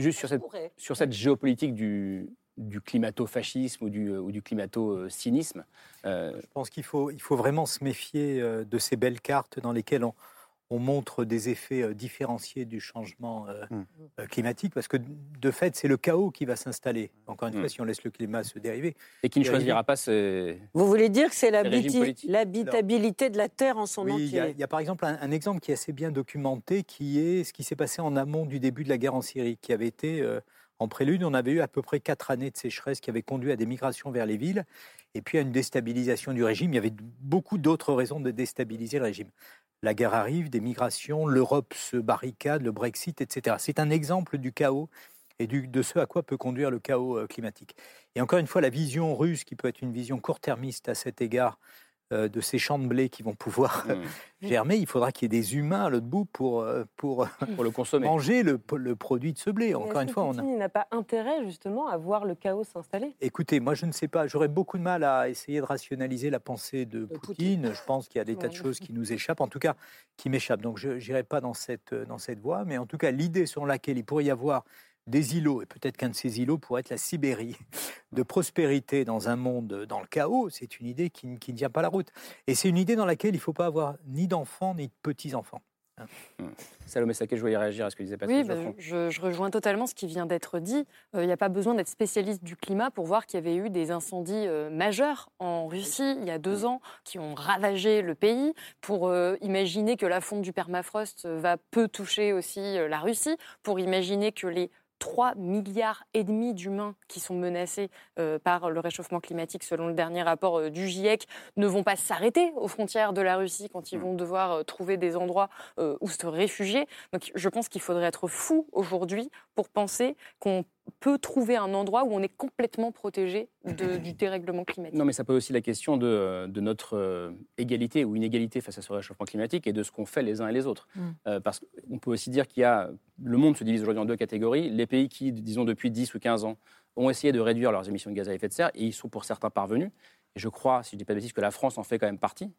Juste sur cette, sur cette géopolitique du, du climato-fascisme ou du, ou du climato-cynisme. euh, Je pense qu'il faut, il faut vraiment se méfier euh, de ces belles cartes dans lesquelles on, on montre des effets euh, différenciés du changement euh, euh, climatique, parce que de fait, c'est le chaos qui va s'installer. Encore une Mm. fois, si on laisse le climat se dériver. et qui ne choisira pas ses. Vous voulez dire que c'est l'habitabilité de la Terre en son Oui, il y, a, entier? il y a par exemple un, un exemple qui est assez bien documenté, qui est ce qui s'est passé en amont du début de la guerre en Syrie, qui avait été euh, en prélude. On avait eu à peu près quatre années de sécheresse qui avaient conduit à des migrations vers les villes et puis à une déstabilisation du régime. Il y avait beaucoup d'autres raisons de déstabiliser le régime. La guerre arrive, des migrations, l'Europe se barricade, le Brexit, etc. C'est un exemple du chaos et de ce à quoi peut conduire le chaos euh, climatique. Et encore une fois, la vision russe, qui peut être une vision court-termiste à cet égard, de ces champs de blé qui vont pouvoir euh, *laughs* germer, il faudra qu'il y ait des humains à l'autre bout pour, euh, pour, *laughs* pour le consommer. manger le, le produit de ce blé. Mais Encore une fois, on a... N'a pas intérêt justement à voir le chaos s'installer? Écoutez, moi je ne sais pas, j'aurais beaucoup de mal à essayer de rationaliser la pensée de Poutine. Je pense qu'il y a des *laughs* tas de choses qui nous échappent, en tout cas qui m'échappent. Donc je n'irai pas dans cette, dans cette voie, mais en tout cas l'idée selon laquelle il pourrait y avoir des îlots, et peut-être qu'un de ces îlots pourrait être la Sibérie, *laughs* de prospérité dans un monde dans le chaos, c'est une idée qui, ne- qui ne tient pas la route. Et c'est une idée dans laquelle il ne faut pas avoir ni d'enfants ni de petits-enfants. hein. Salomé Saké, je voulais réagir à ce que disait Patrick Oui, bah, je, je rejoins totalement ce qui vient d'être dit. Euh, Il n'y a pas besoin d'être spécialiste du climat pour voir qu'il y avait eu des incendies euh, majeurs en Russie il y a deux ans qui ont ravagé le pays, pour euh, imaginer que la fonte du permafrost euh, va peu toucher aussi euh, la Russie, pour imaginer que les 3 milliards et demi d'humains qui sont menacés euh, par le réchauffement climatique, selon le dernier rapport euh, du GIEC, ne vont pas s'arrêter aux frontières de la Russie quand ils vont devoir euh, trouver des endroits où se réfugier. Donc je pense qu'il faudrait être fou aujourd'hui pour penser qu'on peut trouver un endroit où on est complètement protégé de- *coughs* du dérèglement climatique. Non, mais ça pose aussi la question de, de notre euh, égalité ou inégalité face à ce réchauffement climatique et de ce qu'on fait les uns et les autres. Mm. Euh, parce qu'on peut aussi dire qu'il y a. Le monde se divise aujourd'hui en deux catégories. Les pays qui, disons, depuis 10 ou 15 ans, ont essayé de réduire leurs émissions de gaz à effet de serre et ils sont pour certains parvenus. Et je crois, si je ne dis pas de bêtises, que la France en fait quand même partie.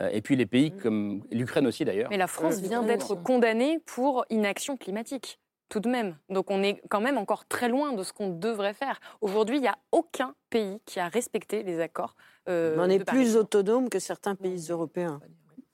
Euh, et puis les pays comme l'Ukraine aussi d'ailleurs. Mais la France vient d'être condamnée pour inaction climatique, tout de même. Donc on est quand même encore très loin de ce qu'on devrait faire. Aujourd'hui, il n'y a aucun pays qui a respecté les accords. euh, On est plus autonome que certains pays européens.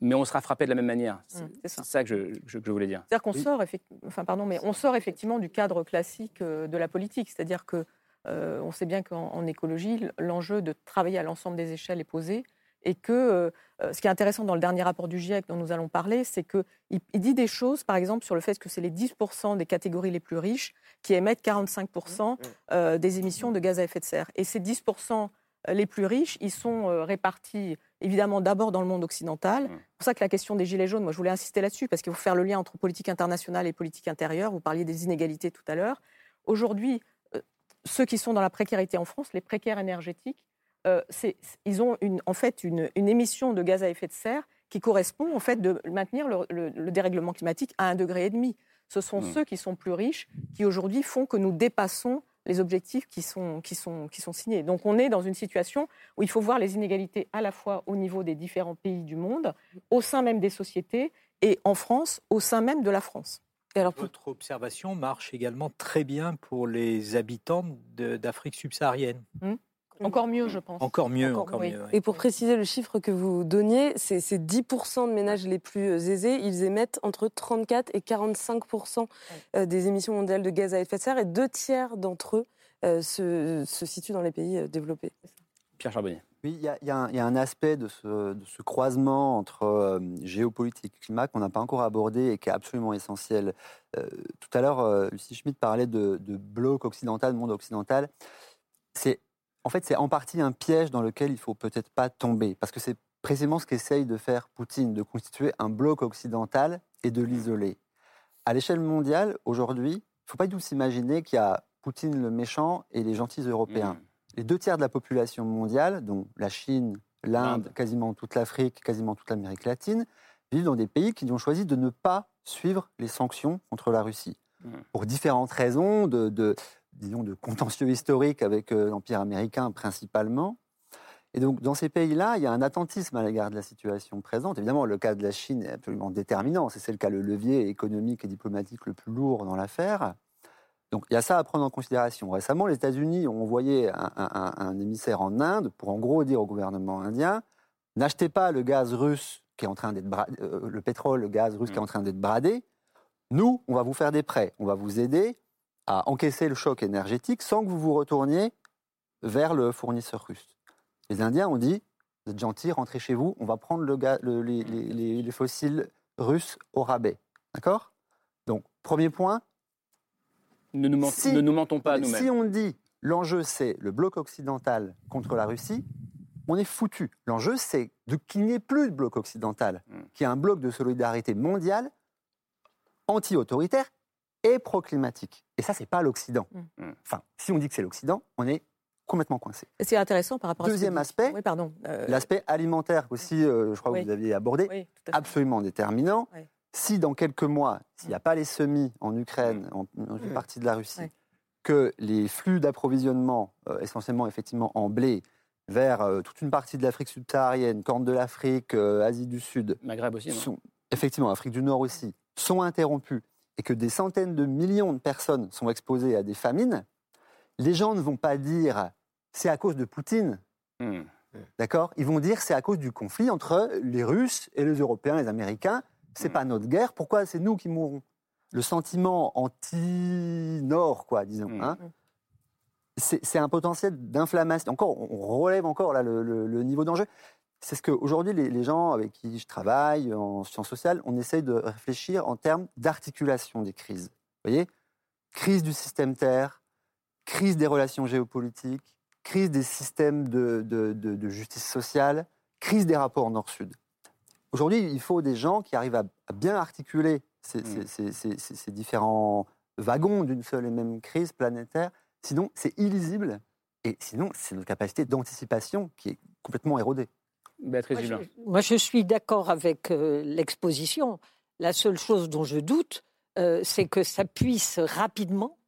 Mais on sera frappé de la même manière. C'est ça. que je, je- que je voulais dire. C'est-à-dire qu'on sort, effect- enfin, pardon, mais on sort effectivement du cadre classique euh, de la politique. C'est-à-dire que euh, on sait bien qu'en en écologie, l'enjeu de travailler à l'ensemble des échelles est posé. Et que euh, euh, ce qui est intéressant dans le dernier rapport du GIEC dont nous allons parler, c'est qu'il il dit des choses, par exemple, sur le fait que c'est les 10% des catégories les plus riches qui émettent 45% euh, des émissions de gaz à effet de serre. Et ces 10% les plus riches, ils sont euh, répartis évidemment d'abord dans le monde occidental. C'est pour ça que la question des gilets jaunes, moi je voulais insister là-dessus, parce qu'il faut faire le lien entre politique internationale et politique intérieure. Vous parliez des inégalités tout à l'heure. Aujourd'hui, euh, ceux qui sont dans la précarité en France, les précaires énergétiques, euh, c'est- ils ont une, en fait une, une émission de gaz à effet de serre qui correspond en fait de maintenir le, le- le dérèglement climatique à un degré et demi. Ce sont Mm. ceux qui sont plus riches qui aujourd'hui font que nous dépassons les objectifs qui sont, qui, sont, qui sont signés. Donc on est dans une situation où il faut voir les inégalités à la fois au niveau des différents pays du monde, au sein même des sociétés, et en France, au sein même de la France. Et alors, Votre observation marche également très bien pour les habitants de- d'Afrique subsaharienne. Encore mieux, je pense. Encore mieux, encore, oui. mieux. oui. Et pour préciser le chiffre que vous donniez, c'est c'est 10% de ménages les plus euh, aisés, ils émettent entre 34 et 45% euh, des émissions mondiales de gaz à effet de serre et deux tiers d'entre eux euh, se, se situent dans les pays développés. Pierre Charbonnier. Oui, il y, a- y un- il y a un aspect de ce, de ce croisement entre euh, géopolitique et climat qu'on n'a pas encore abordé et qui est absolument essentiel. Euh, tout à l'heure, euh, Lucie Schmitt parlait de, de bloc occidental, monde occidental. C'est en fait, c'est en partie un piège dans lequel il faut peut-être pas tomber, parce que c'est précisément ce qu'essaye de faire Poutine, de constituer un bloc occidental et de l'isoler. À l'échelle mondiale, aujourd'hui, il ne faut pas du tout s'imaginer qu'il y a Poutine le méchant et les gentils Européens. Mmh. Les deux tiers de la population mondiale, dont la Chine, l'Inde, quasiment toute l'Afrique, quasiment toute l'Amérique latine, vivent dans des pays qui ont choisi de ne pas suivre les sanctions contre la Russie. Mmh. Pour différentes raisons, de, de, disons, de contentieux historiques avec euh, l'Empire américain principalement. Et donc, dans ces pays-là, il y a un attentisme à l'égard de la situation présente. Évidemment, le cas de la Chine est absolument déterminant. C'est le cas, le levier économique et diplomatique le plus lourd dans l'affaire. Donc, il y a ça à prendre en considération. Récemment, les États-Unis ont envoyé un, un- un émissaire en Inde pour, en gros, dire au gouvernement indien n'achetez pas le gaz russe qui est en train d'être euh, le pétrole, le gaz russe qui est en train d'être bradé. Nous, on va vous faire des prêts, on va vous aider à encaisser le choc énergétique sans que vous vous retourniez vers le fournisseur russe. Les Indiens ont dit, vous êtes gentils, rentrez chez vous, on va prendre le ga- le- les, les- les- les fossiles russes au rabais. D'accord? Donc, premier point. Ne nous, ment- Si- ne nous mentons pas nous-mêmes. Si on dit l'enjeu c'est le bloc occidental contre la Russie, on est foutu. L'enjeu c'est qu'il n'y ait plus de bloc occidental, Hmm. qu'il y ait un bloc de solidarité mondiale anti-autoritaire et pro-climatique. Et ça, c'est pas l'Occident. Hmm. Enfin, si on dit que c'est l'Occident, on est complètement coincé. C'est intéressant par rapport à ce Deuxième aspect, Oui, pardon. Euh, L'aspect alimentaire aussi, euh, je crois Oui. que vous aviez abordé, Oui, absolument déterminant. Oui. Si dans quelques mois, s'il n'y a pas les semis en Ukraine, en, dans une Mm. partie de la Russie, Oui. que les flux d'approvisionnement, euh, essentiellement effectivement en blé, vers euh, toute une partie de l'Afrique subsaharienne, Corne de l'Afrique, euh, Asie du Sud, Maghreb aussi, non? sont, effectivement Afrique du Nord aussi, sont interrompus et que des centaines de millions de personnes sont exposées à des famines, les gens ne vont pas dire c'est à cause de Poutine. Hmm. D'accord? Ils vont dire c'est à cause du conflit entre les Russes et les Européens, les Américains. C'est pas notre guerre. Pourquoi c'est nous qui mourrons Le sentiment anti-Nord, quoi, disons. hein, c'est c'est un potentiel d'inflammation. Encore, on relève encore là, le, le- le niveau d'enjeu. C'est ce qu'aujourd'hui, les, les gens avec qui je travaille en sciences sociales, on essaye de réfléchir en termes d'articulation des crises. Vous voyez? Crise du système Terre, crise des relations géopolitiques, crise des systèmes de, de- de- de justice sociale, crise des rapports Nord-Sud. Aujourd'hui, il faut des gens qui arrivent à, à bien articuler ces, ces- ces- ces différents wagons d'une seule et même crise planétaire. Sinon, c'est illisible. Et sinon, c'est notre capacité d'anticipation qui est complètement érodée. Béatrice Moi, Dublin. Moi, je suis d'accord avec euh, l'exposition. La seule chose dont je doute, euh, c'est que ça puisse rapidement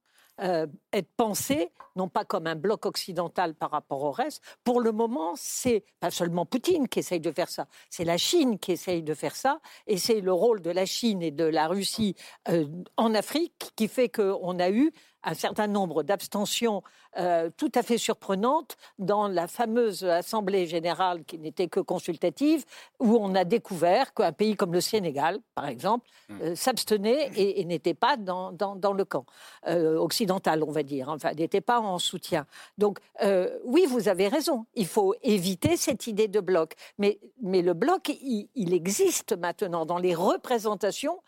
euh, être pensé, non pas comme un bloc occidental par rapport au reste. Pour le moment, c'est pas seulement Poutine qui essaye de faire ça, c'est la Chine qui essaye de faire ça, et c'est le rôle de la Chine et de la Russie euh, en Afrique qui fait qu'on a eu un certain nombre d'abstentions euh, tout à fait surprenantes dans la fameuse Assemblée générale qui n'était que consultative, où on a découvert qu'un pays comme le Sénégal, par exemple, euh, s'abstenait et, et n'était pas dans, dans- dans le camp euh, occidental, on va dire, enfin, n'était pas en soutien. Donc, oui, vous avez raison, il faut éviter cette idée de bloc. Mais, mais le bloc, il, il existe maintenant dans les représentations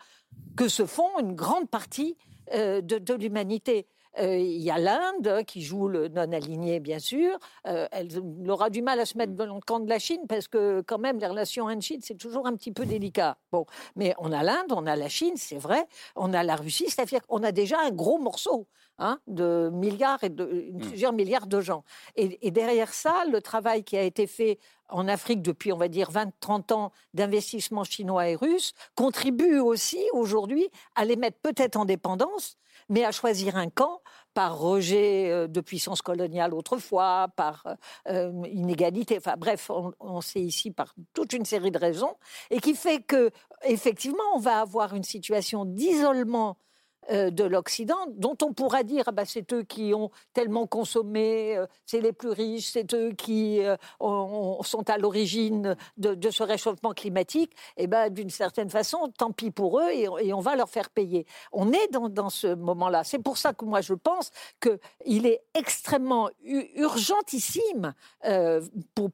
que se font une grande partie de, de l'humanité. Euh, Il y a l'Inde qui joue le non-aligné, bien sûr. Euh, elle, elle aura du mal à se mettre dans le camp de la Chine parce que, quand même, les relations Inde-Chine, c'est toujours un petit peu délicat. Bon, mais on a l'Inde, on a la Chine, c'est vrai. On a la Russie, c'est-à-dire qu'on a déjà un gros morceau hein, de milliards et de plusieurs milliards de gens. Et, et derrière ça, le travail qui a été fait en Afrique depuis, on va dire, 20-30 ans d'investissement chinois et russe contribue aussi aujourd'hui à les mettre peut-être en dépendance, mais à choisir un camp par rejet euh, de puissance coloniale autrefois, par euh, inégalité, enfin bref, on, on sait ici par toute une série de raisons, et qui fait que effectivement on va avoir une situation d'isolement de l'Occident, dont on pourra dire ah bah, c'est eux qui ont tellement consommé, euh, c'est les plus riches, c'est eux qui euh, ont- ont- sont à l'origine de, ce réchauffement climatique, et ben d'une certaine façon, tant pis pour eux et, on- va leur faire payer. On est dans, ce moment-là. C'est pour ça que moi je pense qu'il est extrêmement urgentissime euh,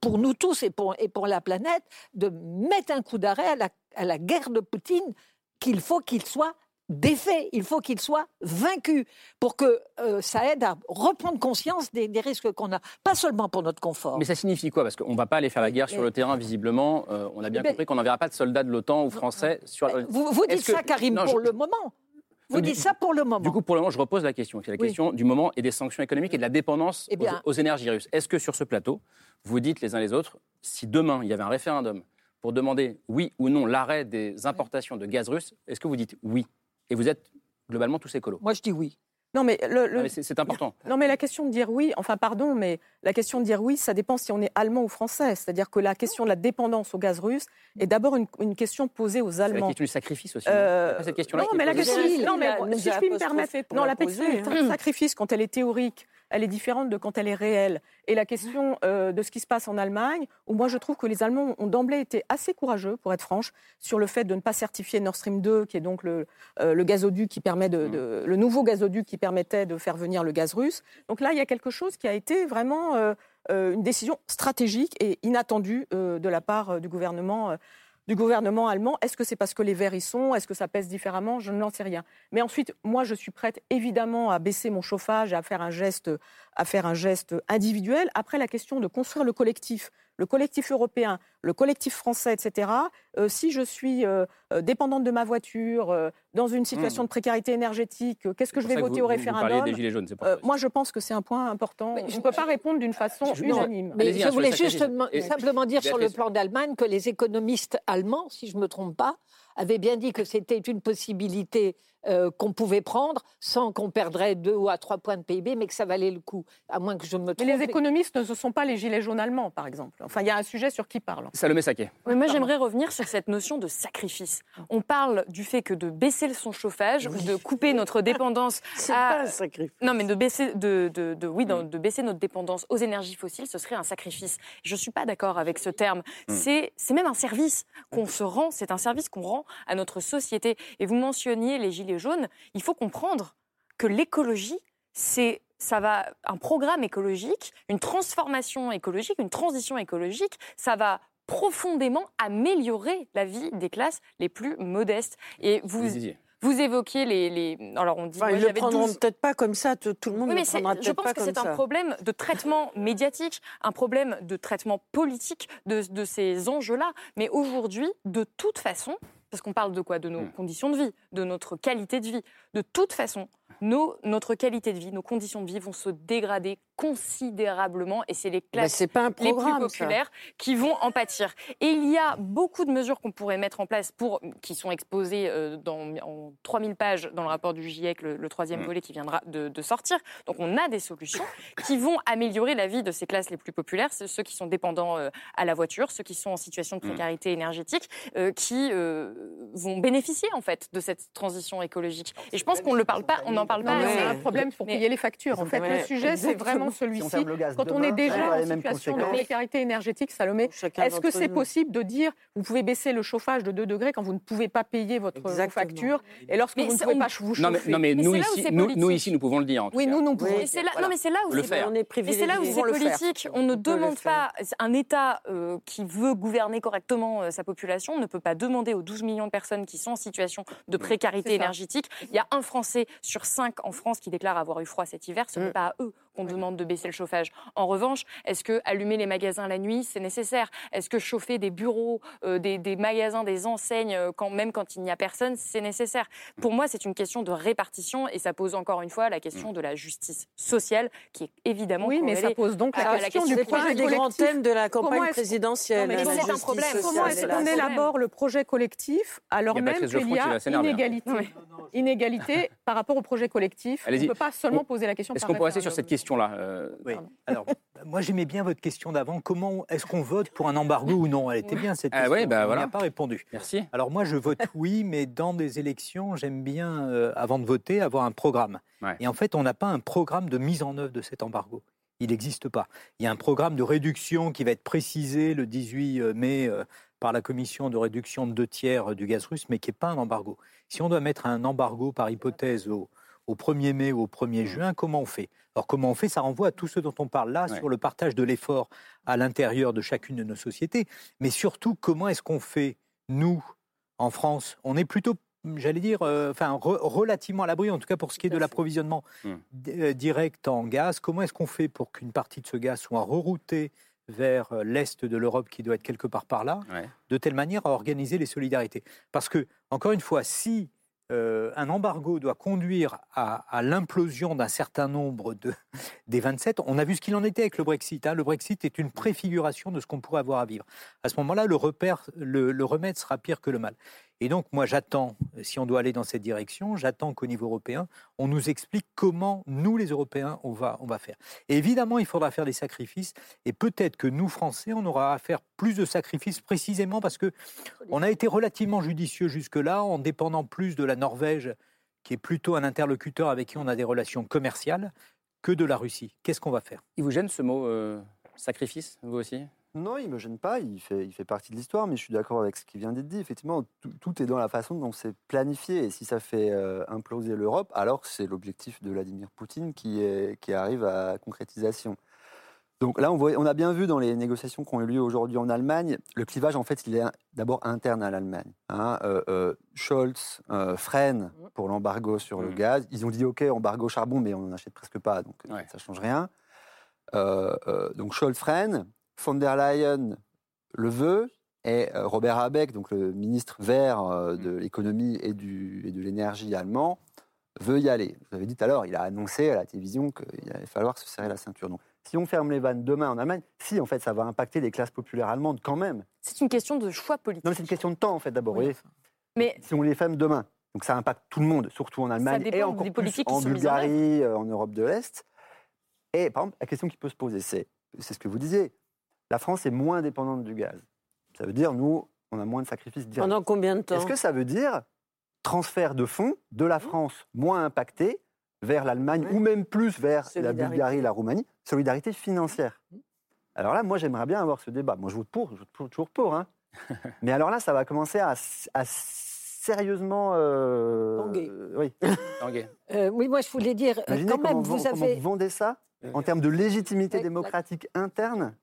pour, nous tous et pour, la planète de mettre un coup d'arrêt à la guerre de Poutine qu'il faut qu'il soit défait, il faut qu'il soit vaincu pour que euh, ça aide à reprendre conscience des, des risques qu'on a, pas seulement pour notre confort. Mais ça signifie quoi? Parce qu'on ne va pas aller faire la guerre sur le terrain, visiblement. Euh, on a bien compris qu'on n'enverra pas de soldats de l'OTAN ou français sur. Vous, vous dites que- ça, Karim, Non, pour je- le moment. Vous dites ça pour le moment. Du coup, pour le moment, je repose la question, qui est la Oui. question du moment et des sanctions économiques et de la dépendance Eh bien- aux, aux énergies russes. Est-ce que sur ce plateau, vous dites les uns les autres, si demain il y avait un référendum pour demander oui ou non l'arrêt des importations de gaz russe, est-ce que vous dites oui? Et vous êtes globalement tous écolos Moi, je dis oui. Non, mais, le- le- Ah, mais c'est important. Non, mais la question de dire oui, enfin pardon, mais la question de dire oui, ça dépend si on est allemand ou français. C'est-à-dire que la question de la dépendance au gaz russe est d'abord une, une question posée aux C'est la Allemands. question du sacrifice aussi. non Euh, cette question-là non, mais la question, non, mais si je puis me permettre, non, la question du hein. sacrifice, quand elle est théorique, elle est différente de quand elle est réelle. Et la question euh, de ce qui se passe en Allemagne, où moi je trouve que les Allemands ont d'emblée été assez courageux, pour être franche, sur le fait de ne pas certifier Nord Stream 2, qui est donc le, euh, le gazoduc qui permet de, de- le nouveau gazoduc qui permettait de faire venir le gaz russe. Donc là, il y a quelque chose qui a été vraiment euh, une décision stratégique et inattendue de la part du gouvernement. Du gouvernement allemand. Est-ce que c'est parce que les Verts y sont? Est-ce que ça pèse différemment? Je n'en sais rien. Mais ensuite, moi, je suis prête évidemment à baisser mon chauffage, à faire un geste, à faire un geste individuel. Après, la question de construire le collectif, le collectif européen, le collectif français, etc. euh, si je suis euh, euh, dépendante de ma voiture, euh, dans une situation Mmh. de précarité énergétique, euh, qu'est-ce que je vais voter vous- au référendum des gilets jaunes, Euh, ça. Moi, je pense que c'est un point important. Mais je ne peux pas répondre d'une façon Je- unanime. Mais je voulais juste. Et- simplement dire sur le plan d'Allemagne que les économistes allemands, si je ne me trompe pas, avaient bien dit que c'était une possibilité euh, qu'on pouvait prendre sans qu'on perdrait 2 ou à 3 points de PIB, mais que ça valait le coup, à moins que je me Mais trompe. les économistes ne sont pas les gilets jaunes allemands, par exemple. Enfin, il y a un sujet sur qui parle. Salomé Saquet. Oui, moi, j'aimerais revenir sur cette notion de sacrifice. On parle du fait que de baisser son chauffage ou de couper notre dépendance *laughs* C'est à... pas un sacrifice. Non, mais de baisser, de, de- de- oui, de baisser notre dépendance aux énergies fossiles, ce serait un sacrifice. Je ne suis pas d'accord avec ce terme. C'est c'est même un service qu'on se rend, c'est un service qu'on rend à notre société. Et vous mentionniez les Gilets jaunes, il faut comprendre que l'écologie, c'est ça va un programme écologique, une transformation écologique, une transition écologique, ça va profondément améliorer la vie des classes les plus modestes. Et vous, vous évoquiez les, les- alors on dit Enfin, ouais, ils le prendront 12 peut-être pas comme ça. Tout, tout le monde oui, mais le prendra je pense que c'est un problème de traitement *laughs* médiatique, un problème de traitement politique de, de ces enjeux-là. Mais aujourd'hui, de toute façon, parce qu'on parle de quoi? De nos Mm. conditions de vie, de notre qualité de vie. De toute façon, nos, notre qualité de vie, nos conditions de vie vont se dégrader considérablement et c'est les Ben, classes c'est pas un les plus ça. populaires qui vont en pâtir. Et il y a beaucoup de mesures qu'on pourrait mettre en place pour, qui sont exposées euh, dans, en 3000 pages dans le rapport du GIEC, le, le troisième Mm. volet qui viendra de, de sortir. Donc on a des solutions qui vont améliorer la vie de ces classes les plus populaires, ceux qui sont dépendants euh, à la voiture, ceux qui sont en situation de Mm. précarité énergétique, euh, qui vont bénéficier en fait de cette transition écologique. Et je pense qu'on ne parle pas, on n'en parle pas. assez. c'est un problème pour payer les factures. En fait, le sujet, c'est vraiment celui-ci. Quand on est déjà aura en situation de précarité énergétique, Salomé, est-ce que c'est possible de dire vous pouvez baisser le chauffage de 2 degrés quand vous ne pouvez pas payer votre factures et lorsque vous ne pouvez pas vous chauffer Non mais, nous, ici, nous, ici, pouvons le dire. Oui, nous, nous pouvons. Mais c'est là, Voilà. non, mais c'est là où Le c'est faire. On est Et privilégiés. c'est là où c'est politique. On ne demande pas. Un État euh, qui veut gouverner correctement euh, sa population ne peut pas demander aux 12 millions de personnes qui sont en situation de précarité énergétique. Il y a un Français sur cinq en France qui déclare avoir eu froid cet hiver. Ce Mm. n'est pas à eux qu'on demande de baisser le chauffage. En revanche, est-ce que allumer les magasins la nuit, c'est nécessaire? Est-ce que chauffer des bureaux, euh, des, des magasins, des enseignes, euh, quand, même quand il n'y a personne, c'est nécessaire? Pour moi, c'est une question de répartition et ça pose encore une fois la question de la justice sociale qui est évidemment Oui, mais ça pose donc à la la question question du C'est pas un projet des grands collectif. thèmes de la campagne présidentielle. Non, mais c'est un problème. Comment est-ce qu'on élabore le projet collectif alors même qu'il y a inégalité. Inégalité par rapport au projet collectif? On ne peut pas seulement poser la question Est-ce qu'on peut rester sur cette question-là euh, Oui. Alors, *laughs* moi, j'aimais bien votre question d'avant. Comment est-ce qu'on vote pour un embargo ou non? Elle était bien cette Ah question. ouais, bah On n'y a pas répondu. Merci. Alors moi, je vote *laughs* oui, mais dans des élections, j'aime bien, euh, avant de voter, avoir un programme. Ouais. Et en fait, on n'a pas un programme de mise en œuvre de cet embargo. Il n'existe pas. Il y a un programme de réduction qui va être précisé le 18 mai euh, par la commission de réduction de deux tiers du gaz russe, mais qui n'est pas un embargo. Si on doit mettre un embargo par hypothèse au, au 1er mai ou au 1er juin, comment on fait? Alors comment on fait? Ça renvoie à tout ce dont on parle là, Ouais. sur le partage de l'effort à l'intérieur de chacune de nos sociétés, mais surtout comment est-ce qu'on fait, nous, en France? On est plutôt j'allais dire, euh, enfin, relativement à l'abri, en tout cas pour ce qui est de l'approvisionnement Hmm. euh, direct en gaz. Comment est-ce qu'on fait pour qu'une partie de ce gaz soit reroutée vers euh, l'est de l'Europe, qui doit être quelque part par là, Ouais. de telle manière à organiser les solidarités Parce que, encore une fois, si euh, un embargo doit conduire à, l'implosion d'un certain nombre de, *laughs* des 27, on a vu ce qu'il en était avec le Brexit. hein. Le Brexit est une préfiguration de ce qu'on pourrait avoir à vivre. À ce moment-là, le remède sera pire que le mal. Et donc, moi, j'attends, si on doit aller dans cette direction, j'attends qu'au niveau européen, on nous explique comment, nous, les Européens, on va, faire. Évidemment, il faudra faire des sacrifices. Et peut-être que nous, Français, on aura à faire plus de sacrifices précisément parce que on a été relativement judicieux jusque-là, en dépendant plus de la Norvège, qui est plutôt un interlocuteur avec qui on a des relations commerciales, que de la Russie. Qu'est-ce qu'on va faire? Il vous gêne ce mot euh, sacrifice, vous aussi? Non, il ne me gêne pas, il fait, il fait partie de l'histoire, mais je suis d'accord avec ce qui vient d'être dit. Effectivement, tout, est dans la façon dont c'est planifié. Et si ça fait euh, imploser l'Europe, alors c'est l'objectif de Vladimir Poutine qui, est, qui arrive à concrétisation. Donc là, on, voit, on a bien vu dans les négociations qui ont eu lieu aujourd'hui en Allemagne, le clivage, en fait, il est d'abord interne à l'Allemagne. hein. Euh, euh, Scholz euh, freine pour l'embargo sur le Mhm. gaz. Ils ont dit, OK, embargo charbon, mais on n'en achète presque pas, donc Ouais. ça ne change rien. Donc Scholz freine, von der Leyen le veut, et euh, Robert Habeck, donc le ministre vert euh, de l'économie et, du- et de l'énergie allemand, veut y aller. Vous avez dit tout à l'heure, il a annoncé à la télévision qu'il allait falloir se serrer la ceinture. Donc, si on ferme les vannes demain en Allemagne, si, en fait, ça va impacter les classes populaires allemandes quand même. C'est une question de choix politique. Non, mais c'est une question de temps, en fait, d'abord. Oui. Mais Si on les ferme demain, donc ça impacte tout le monde, surtout en Allemagne et encore plus en mises en Bulgarie, euh, en Europe de l'Est. Et par exemple, la question qui peut se poser, c'est, c'est ce que vous disiez, la France est moins dépendante du gaz. Ça veut dire, nous, on a moins de sacrifices directs. Pendant combien de temps Est-ce que ça veut dire transfert de fonds de la France moins impactée vers l'Allemagne ou même plus vers la. Bulgarie, la Roumanie, solidarité financière Alors là, moi, j'aimerais bien avoir ce débat. Moi, je vote pour, je vote pour- toujours pour. hein. *laughs* Mais alors là, ça va commencer à, à sérieusement. euh, Tanguer. euh, oui. *laughs* Euh, oui, moi je voulais dire, euh, Imaginez quand même, comment, vous comment avez... vous vendez ça en termes de légitimité démocratique interne.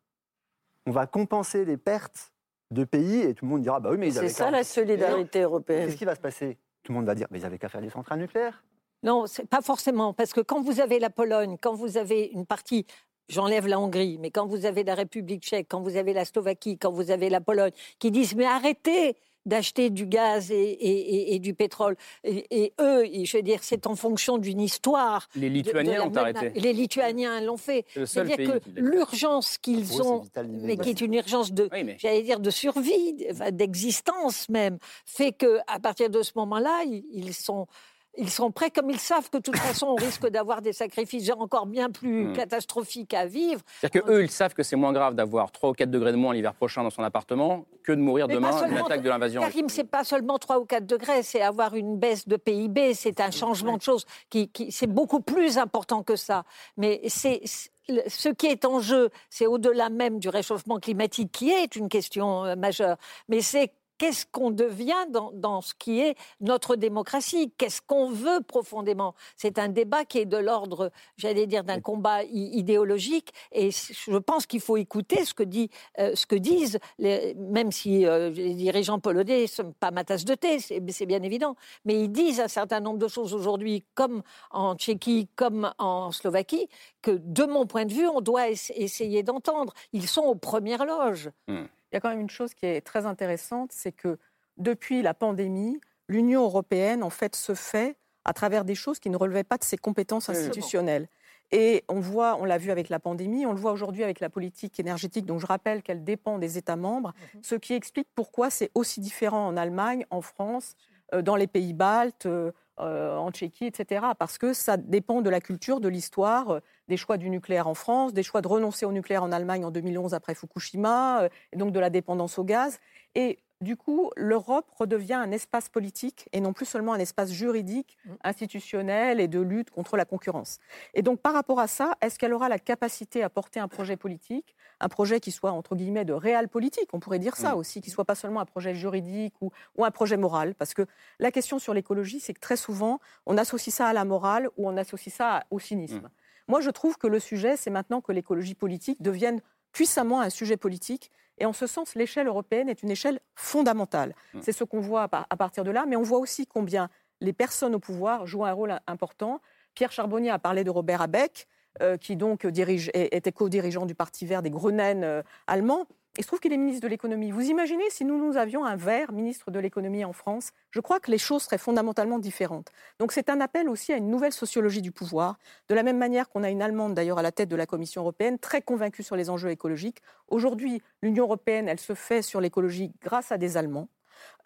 On va compenser les pertes de pays et tout le monde dira bah oui, mais ils C'est ça qu'à- la solidarité européenne. Qu'est-ce qui va se passer? Tout le monde va dire mais ils avaient qu'à faire des centrales nucléaires. Non, c'est pas forcément, parce que quand vous avez la Pologne, quand vous avez une partie, j'enlève la Hongrie, mais quand vous avez la République tchèque, quand vous avez la Slovaquie, quand vous avez la Pologne, qui disent mais arrêtez d'acheter du gaz et, et- et- et du pétrole. Et, et eux, je veux dire, c'est en fonction d'une histoire. Les de- de Lituaniens la ont même- arrêté. Les Lituaniens l'ont fait. C'est-à-dire que l'urgence qu'ils ont, vital, mais qui est une urgence de, Oui, mais- j'allais dire, de survie, d'existence même, fait que à partir de ce moment-là, ils, ils sont ils sont prêts, comme ils savent que de toute *laughs* façon, on risque d'avoir des sacrifices encore bien plus Hmm. catastrophiques à vivre. C'est-à-dire qu'eux, ils savent que c'est moins grave d'avoir 3 ou 4 degrés de moins l'hiver prochain dans son appartement que de mourir Mais demain d'une attaque de l'invasion. Karim, c'est pas seulement 3 ou 4 degrés, c'est avoir une baisse de PIB, c'est un changement de choses qui, qui- c'est beaucoup plus important que ça. Mais c'est ce qui est en jeu, c'est au-delà même du réchauffement climatique, qui est une question euh, majeure. Mais c'est qu'est-ce qu'on devient dans, dans ce qui est notre démocratie? Qu'est-ce qu'on veut profondément? C'est un débat qui est de l'ordre, j'allais dire, d'un combat idéologique. Et je pense qu'il faut écouter ce que, dit, euh, ce que disent, les- même si euh, les dirigeants polonais ne sont pas ma tasse de thé, c'est bien évident. Mais ils disent un certain nombre de choses aujourd'hui, comme en Tchéquie, comme en Slovaquie, que de mon point de vue, on doit ess- essayer d'entendre. Ils sont aux premières loges. Il y a quand même une chose qui est très intéressante, c'est que depuis la pandémie, l'Union européenne, en fait, se fait à travers des choses qui ne relevaient pas de ses compétences institutionnelles. Et on voit, on l'a vu avec la pandémie, on le voit aujourd'hui avec la politique énergétique, dont je rappelle qu'elle dépend des États membres, ce qui explique pourquoi c'est aussi différent en Allemagne, en France, euh, dans les pays baltes, euh, euh, en Tchéquie, etc. Parce que ça dépend de la culture, de l'histoire, euh, des choix du nucléaire en France, des choix de renoncer au nucléaire en Allemagne en 2011 après Fukushima, euh, et donc de la dépendance au gaz. Et du coup, l'Europe redevient un espace politique et non plus seulement un espace juridique, institutionnel et de lutte contre la concurrence. Et donc, par rapport à ça, est-ce qu'elle aura la capacité à porter un projet politique, un projet qui soit, entre guillemets, de réel politique? On pourrait dire ça Mm. aussi, qui soit pas seulement un projet juridique ou, ou un projet moral. Parce que la question sur l'écologie, c'est que très souvent, on associe ça à la morale ou on associe ça au cynisme. Moi, je trouve que le sujet, c'est maintenant que l'écologie politique devienne puissamment un sujet politique Et en ce sens, l'échelle européenne est une échelle fondamentale. Mm. C'est ce qu'on voit à partir de là, mais on voit aussi combien les personnes au pouvoir jouent un rôle important. Pierre Charbonnier a parlé de Robert Abeck, euh, qui donc dirige, était co-dirigeant du Parti vert des Grenaines euh, allemands. Il se trouve qu'il est ministre de l'économie. Vous imaginez si nous, nous avions un vert ministre de l'économie en France Je crois que les choses seraient fondamentalement différentes. Donc c'est un appel aussi à une nouvelle sociologie du pouvoir, de la même manière qu'on a une Allemande d'ailleurs à la tête de la Commission européenne, très convaincue sur les enjeux écologiques. Aujourd'hui, l'Union européenne, elle se fait sur l'écologie grâce à des Allemands.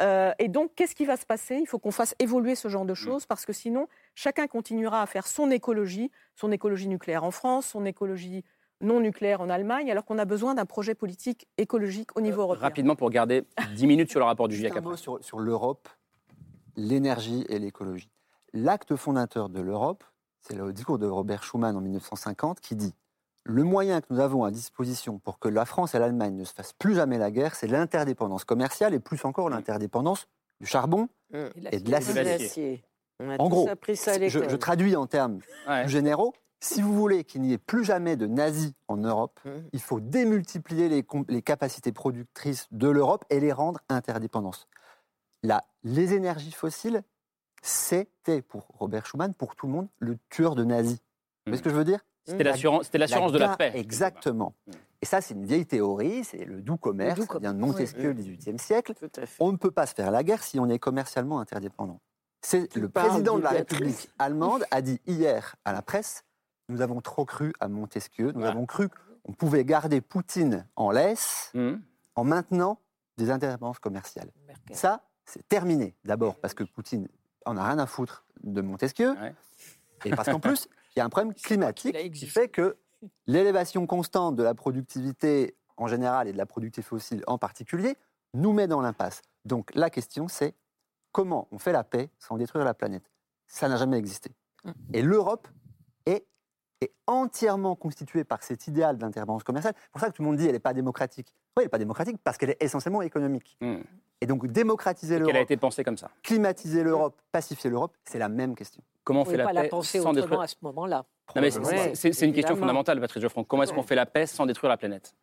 Euh, et donc, qu'est-ce qui va se passer? Il faut qu'on fasse évoluer ce genre de choses parce que sinon, chacun continuera à faire son écologie, son écologie nucléaire en France, son écologie non nucléaire en Allemagne, alors qu'on a besoin d'un projet politique écologique au niveau Euh, européen. Rapidement, pour garder *laughs* 10 minutes sur le rapport du GIEC. Un mot sur, sur l'Europe, l'énergie et l'écologie. L'acte fondateur de l'Europe, c'est le discours de Robert Schuman en 1950 qui dit le moyen que nous avons à disposition pour que la France et l'Allemagne ne se fassent plus jamais la guerre, c'est l'interdépendance commerciale et plus encore l'interdépendance du charbon et de l'acier. En gros, je, je traduis en termes plus généraux. Si vous voulez qu'il n'y ait plus jamais de nazis en Europe, il faut démultiplier les, capacités productrices de l'Europe et les rendre interdépendantes. Là, les énergies fossiles, c'était pour Robert Schuman, pour tout le monde, le tueur de nazis. Vous voyez ce que je veux dire? C'était l'assurance- de la paix. Exactement. Et ça, c'est une vieille théorie, c'est le doux commerce, ça vient de Montesquieu, Oui. le XVIIIe siècle. On ne peut pas se faire la guerre si on est commercialement interdépendant. C'est le président de la. République allemande a dit hier à la presse nous avons trop cru à Montesquieu, nous avons cru qu'on pouvait garder Poutine en laisse Mmh. en maintenant des interdépendances commerciales. Ça, c'est terminé. D'abord parce que Poutine en a rien à foutre de Montesquieu, et parce qu'en plus, *laughs* il y a un problème climatique qui fait que l'élévation constante de la productivité en général et de la productivité fossile en particulier nous met dans l'impasse. Donc la question, c'est comment on fait la paix sans détruire la planète? Ça n'a jamais existé. Et l'Europe est, est entièrement constituée par cet idéal d'intervention commerciale. C'est pour ça que tout le monde dit qu'elle n'est pas démocratique. Oui, elle n'est pas démocratique parce qu'elle est essentiellement économique. Et donc démocratiser Qu'elle a l'Europe, été pensée comme ça. climatiser l'Europe, pacifier l'Europe, c'est la même question. Comment on On fait la pas la paix penser sans autrement détruire à ce moment-là. Non, mais c'est- Ouais, c'est c'est une question fondamentale, Patrice Geoffroy. Comment est-ce qu'on fait la paix sans détruire la planète?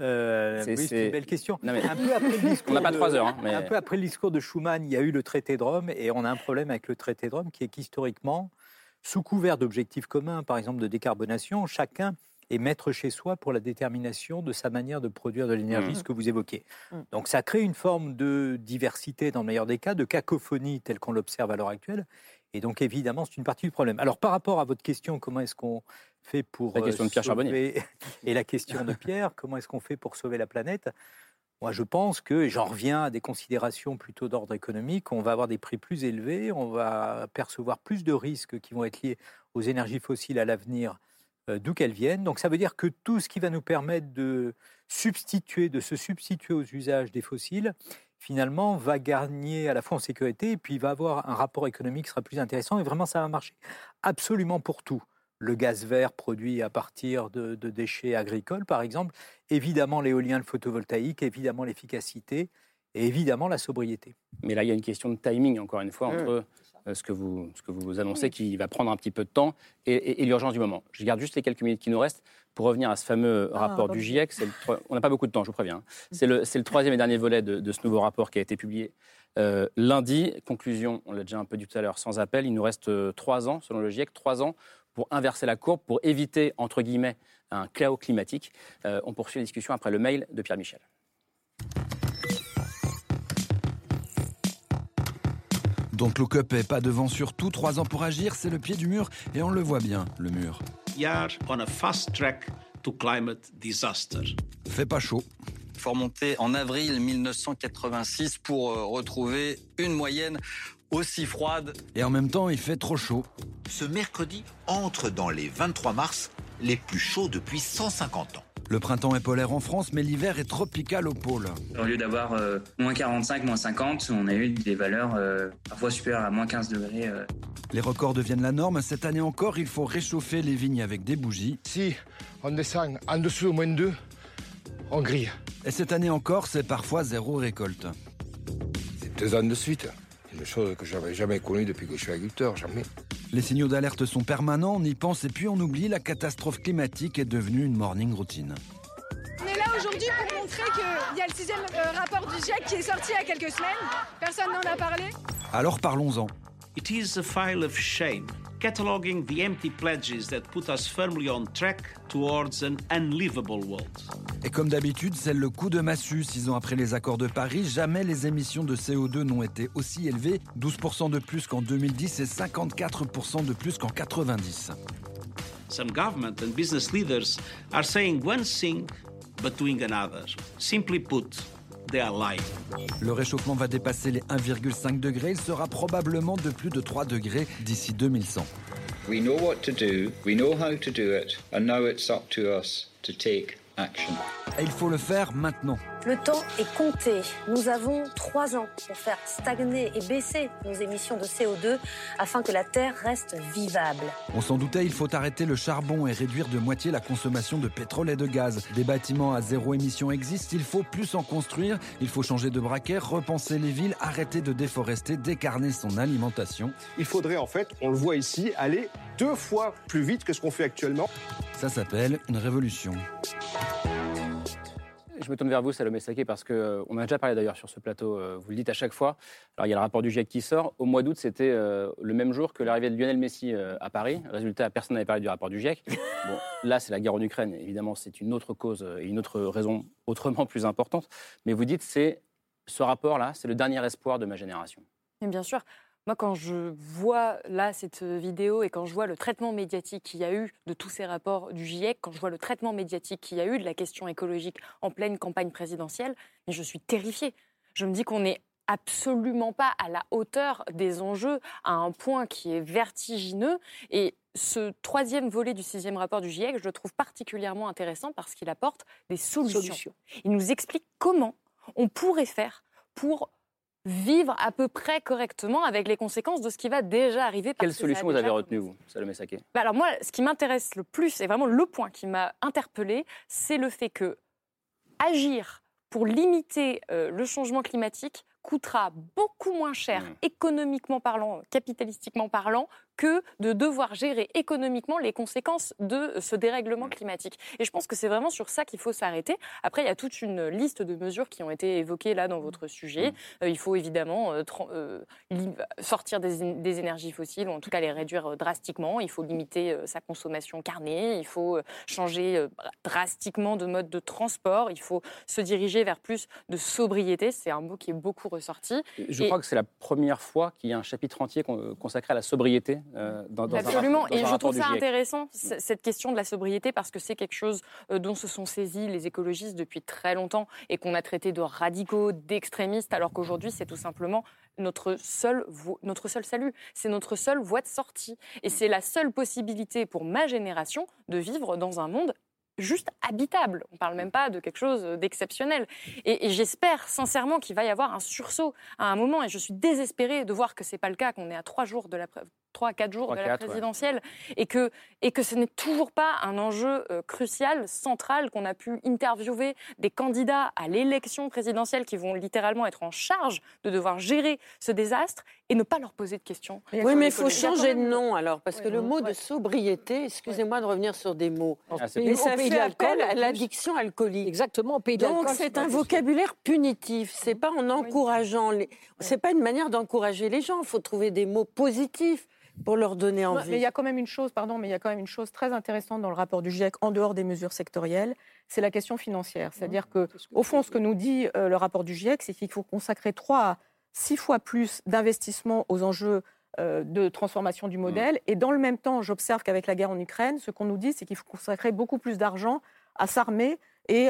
Euh, C'est- oui, c'est c'est- une belle question. Non, mais- Un peu après le *laughs* discours On n'a pas trois heures, hein, mais- Un peu après le discours de Schuman, il y a eu le traité de Rome, et on a un problème avec le traité de Rome qui est qu'historiquement, sous couvert d'objectifs communs, par exemple de décarbonation, chacun est maître chez soi pour la détermination de sa manière de produire de l'énergie, Mmh. ce que vous évoquez. Mmh. Donc ça crée une forme de diversité, dans le meilleur des cas, de cacophonie telle qu'on l'observe à l'heure actuelle. Et donc évidemment, c'est une partie du problème. Alors par rapport à votre question, comment est-ce qu'on fait pour... La question de Pierre Charbonnier. sauver- *laughs* Et la question de Pierre, comment est-ce qu'on fait pour sauver la planète moi, je pense que, j'en reviens à des considérations plutôt d'ordre économique, on va avoir des prix plus élevés, on va percevoir plus de risques qui vont être liés aux énergies fossiles à l'avenir, euh, d'où qu'elles viennent. Donc, ça veut dire que tout ce qui va nous permettre de substituer, de se substituer aux usages des fossiles, finalement, va gagner à la fois en sécurité et puis va avoir un rapport économique qui sera plus intéressant. Et vraiment, ça va marcher absolument pour tout le gaz vert produit à partir de, de déchets agricoles, par exemple, évidemment l'éolien, le photovoltaïque, évidemment l'efficacité et évidemment la sobriété. Mais là, il y a une question de timing, encore une fois, Mmh. entre euh, ce, que vous, ce que vous annoncez, qui va prendre un petit peu de temps, et, et- et l'urgence du moment. Je garde juste les quelques minutes qui nous restent pour revenir à ce fameux Ah, rapport bon. du GIEC. Le on n'a pas beaucoup de temps, je vous préviens. hein. C'est le, c'est le troisième et dernier volet de, de ce nouveau rapport qui a été publié euh, lundi. Conclusion, on l'a déjà un peu dit tout à l'heure, sans appel. Il nous reste euh, trois ans, selon le GIEC, trois ans pour inverser la courbe, pour éviter, entre guillemets, un chaos climatique. Euh, on poursuit la discussion après le mail de Pierre Michel. Donc look up est pas devant sur tout, trois ans pour agir, c'est le pied du mur, et on le voit bien, le mur. We are on a fast track to climate disaster. Fait pas chaud. Il faut remonter en avril 1986 pour euh, retrouver une moyenne aussi froide. Et en même temps, il fait trop chaud. Ce mercredi entre dans les 23 mars les plus chauds depuis 150 ans. Le printemps est polaire en France, mais l'hiver est tropical au pôle. Au lieu d'avoir euh, moins 45, moins 50, on a eu des valeurs euh, parfois supérieures à moins 15 degrés. euh. Les records deviennent la norme. Cette année encore, il faut réchauffer les vignes avec des bougies. Si on descend en dessous au moins 2, on grille. Et cette année encore, c'est parfois zéro récolte. C'est deux ans de suite. Une chose que j'avais jamais connue depuis que je suis agriculteur, jamais. Les signaux d'alerte sont permanents, on y pense et puis on oublie, la catastrophe climatique est devenue une morning routine. On est là aujourd'hui pour montrer qu'il y a le sixième euh, rapport du GIEC qui est sorti il y a quelques semaines. Personne n'en a parlé. Alors parlons-en. It is a file of shame, cataloguing the empty pledges that put us firmly on track towards an unlivable world. Et comme d'habitude, c'est le coup de massue. Six ans après les accords de Paris, jamais les émissions de CO2 n'ont été aussi élevées. 12% de plus qu'en 2010 et 54% de plus qu'en 90. Some government and business leaders are saying one thing but doing another. Simply put. Le réchauffement va dépasser les 1,5 degrés. Il sera probablement de plus de 3 degrés d'ici 2100. We know what to do, we know how to do it, and now it's up to us to take action. Et il faut le faire maintenant. Le temps est compté. Nous avons trois ans pour faire stagner et baisser nos émissions de CO2 afin que la Terre reste vivable. On s'en doutait, il faut arrêter le charbon et réduire de moitié la consommation de pétrole et de gaz. Des bâtiments à zéro émission existent, il faut plus en construire, il faut changer de braquet, repenser les villes, arrêter de déforester, décarner son alimentation. Il faudrait en fait, on le voit ici, aller deux fois plus vite que ce qu'on fait actuellement. Ça s'appelle une révolution. Je me tourne vers vous, Salomé Saké, parce qu'on euh, on a déjà parlé d'ailleurs sur ce plateau, euh, vous le dites à chaque fois. Alors il y a le rapport du GIEC qui sort. Au mois d'août, c'était euh, le même jour que l'arrivée de Lionel Messi à Paris. Résultat, personne n'avait parlé du rapport du GIEC. *laughs* Bon, là, c'est la guerre en Ukraine. Évidemment, c'est une autre cause et une autre raison autrement plus importante. Mais vous dites, c'est ce rapport-là, c'est le dernier espoir de ma génération. Et bien sûr. Moi, quand je vois là cette vidéo et quand je vois le traitement médiatique qu'il y a eu de tous ces rapports du GIEC, quand je vois le traitement médiatique qu'il y a eu de la question écologique en pleine campagne présidentielle, je suis terrifiée. Je me dis qu'on n'est absolument pas à la hauteur des enjeux à un point qui est vertigineux. Et ce troisième volet du sixième rapport du GIEC, je le trouve particulièrement intéressant parce qu'il apporte des solutions. solutions. Il nous explique comment on pourrait faire pour vivre à peu près correctement avec les conséquences de ce qui va déjà arriver. Quelle solution vous avez retenue, vous, Salomé Saké bah Alors moi, ce qui m'intéresse le plus, et vraiment le point qui m'a interpellé, c'est le fait que agir pour limiter euh, le changement climatique coûtera beaucoup moins cher, mmh. économiquement parlant, capitalistiquement parlant, que de devoir gérer économiquement les conséquences de ce dérèglement climatique. Et je pense que c'est vraiment sur ça qu'il faut s'arrêter. Après, il y a toute une liste de mesures qui ont été évoquées là dans votre sujet. Mmh. Euh, il faut évidemment euh, euh, sortir des, énergies fossiles, ou en tout cas les réduire drastiquement. Il faut limiter sa consommation carnée. Il faut changer drastiquement de mode de transport. Il faut se diriger vers plus de sobriété. C'est un mot qui est beaucoup ressorti. Je crois que c'est la première fois qu'il y a un chapitre entier consacré à la sobriété euh, Absolument, et je trouve ça intéressant, cette question de la sobriété, parce que c'est quelque chose euh, dont se sont saisis les écologistes depuis très longtemps et qu'on a traité de radicaux, d'extrémistes, alors qu'aujourd'hui, c'est tout simplement notre seul, notre seul salut. C'est notre seule voie de sortie. Et c'est la seule possibilité pour ma génération de vivre dans un monde juste habitable. On ne parle même pas de quelque chose d'exceptionnel. Et, j'espère sincèrement qu'il va y avoir un sursaut à un moment. Et je suis désespérée de voir que ce n'est pas le cas, qu'on est à trois jours de la, 3 à 4 jours de la présidentielle, et, que, et que ce n'est toujours pas un enjeu euh, crucial, central, qu'on a pu interviewer des candidats à l'élection présidentielle qui vont littéralement être en charge de devoir gérer ce désastre et ne pas leur poser de questions. Oui, mais il faut changer de nom alors, parce que le mot de sobriété, excusez-moi de revenir sur des mots, ah, mais ça fait appel à l'addiction alcoolique. Exactement, pays Donc c'est un vocabulaire punitif, c'est pas en encourageant, les... c'est pas une manière d'encourager les gens, il faut trouver des mots positifs pour leur donner envie. Mais il y a quand même une chose, pardon, mais il y a quand même une chose très intéressante dans le rapport du GIEC, en dehors des mesures sectorielles, c'est la question financière. C'est-à-dire que, au fond, ce que nous dit euh, le rapport du GIEC, c'est qu'il faut consacrer trois à six fois plus d'investissement aux enjeux euh, de transformation du modèle. Et dans le même temps, j'observe qu'avec la guerre en Ukraine, ce qu'on nous dit, c'est qu'il faut consacrer beaucoup plus d'argent à s'armer et,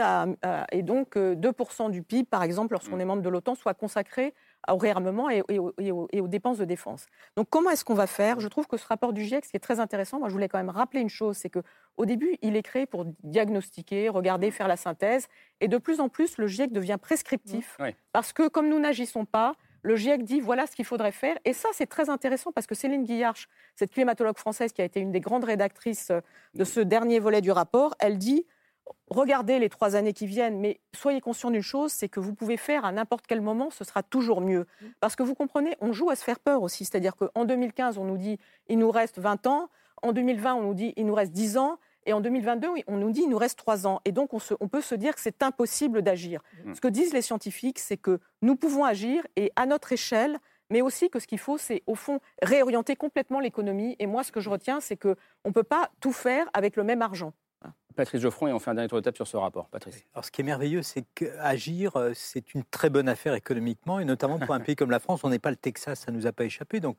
et, donc 2% euh, du PIB, par exemple, lorsqu'on est membre de l'OTAN, soit consacré au réarmement et, aux, dépenses de défense. Donc comment est-ce qu'on va faire? Je trouve que ce rapport du GIEC, ce qui est très intéressant, moi je voulais quand même rappeler une chose, c'est qu'au début, il est créé pour diagnostiquer, regarder, faire la synthèse, et de plus en plus, le GIEC devient prescriptif, parce que comme nous n'agissons pas, le GIEC dit voilà ce qu'il faudrait faire. Et ça, c'est très intéressant parce que Céline Guillarche, cette climatologue française qui a été une des grandes rédactrices de ce dernier volet du rapport, elle dit regardez les trois années qui viennent, mais soyez conscient d'une chose, c'est que vous pouvez faire à n'importe quel moment, ce sera toujours mieux. Mmh. Parce que vous comprenez, on joue à se faire peur aussi. C'est-à-dire qu'en 2015, on nous dit il nous reste 20 ans, en 2020, on nous dit il nous reste 10 ans, Et en 2022, on nous dit il nous reste trois ans. Et donc, on, on peut se dire que c'est impossible d'agir. Mm. Ce que disent les scientifiques, c'est que nous pouvons agir et à notre échelle, mais aussi que ce qu'il faut, c'est au fond réorienter complètement l'économie. Et moi, ce que je retiens, c'est qu'on ne peut pas tout faire avec le même argent. Patrice Geoffron, et on fait un dernier tour de table sur ce rapport. Patrice. Alors, ce qui est merveilleux, c'est qu'agir, euh, c'est une très bonne affaire économiquement, et notamment pour un *laughs* pays comme la France, on n'est pas le Texas, ça ne nous a pas échappé. Donc,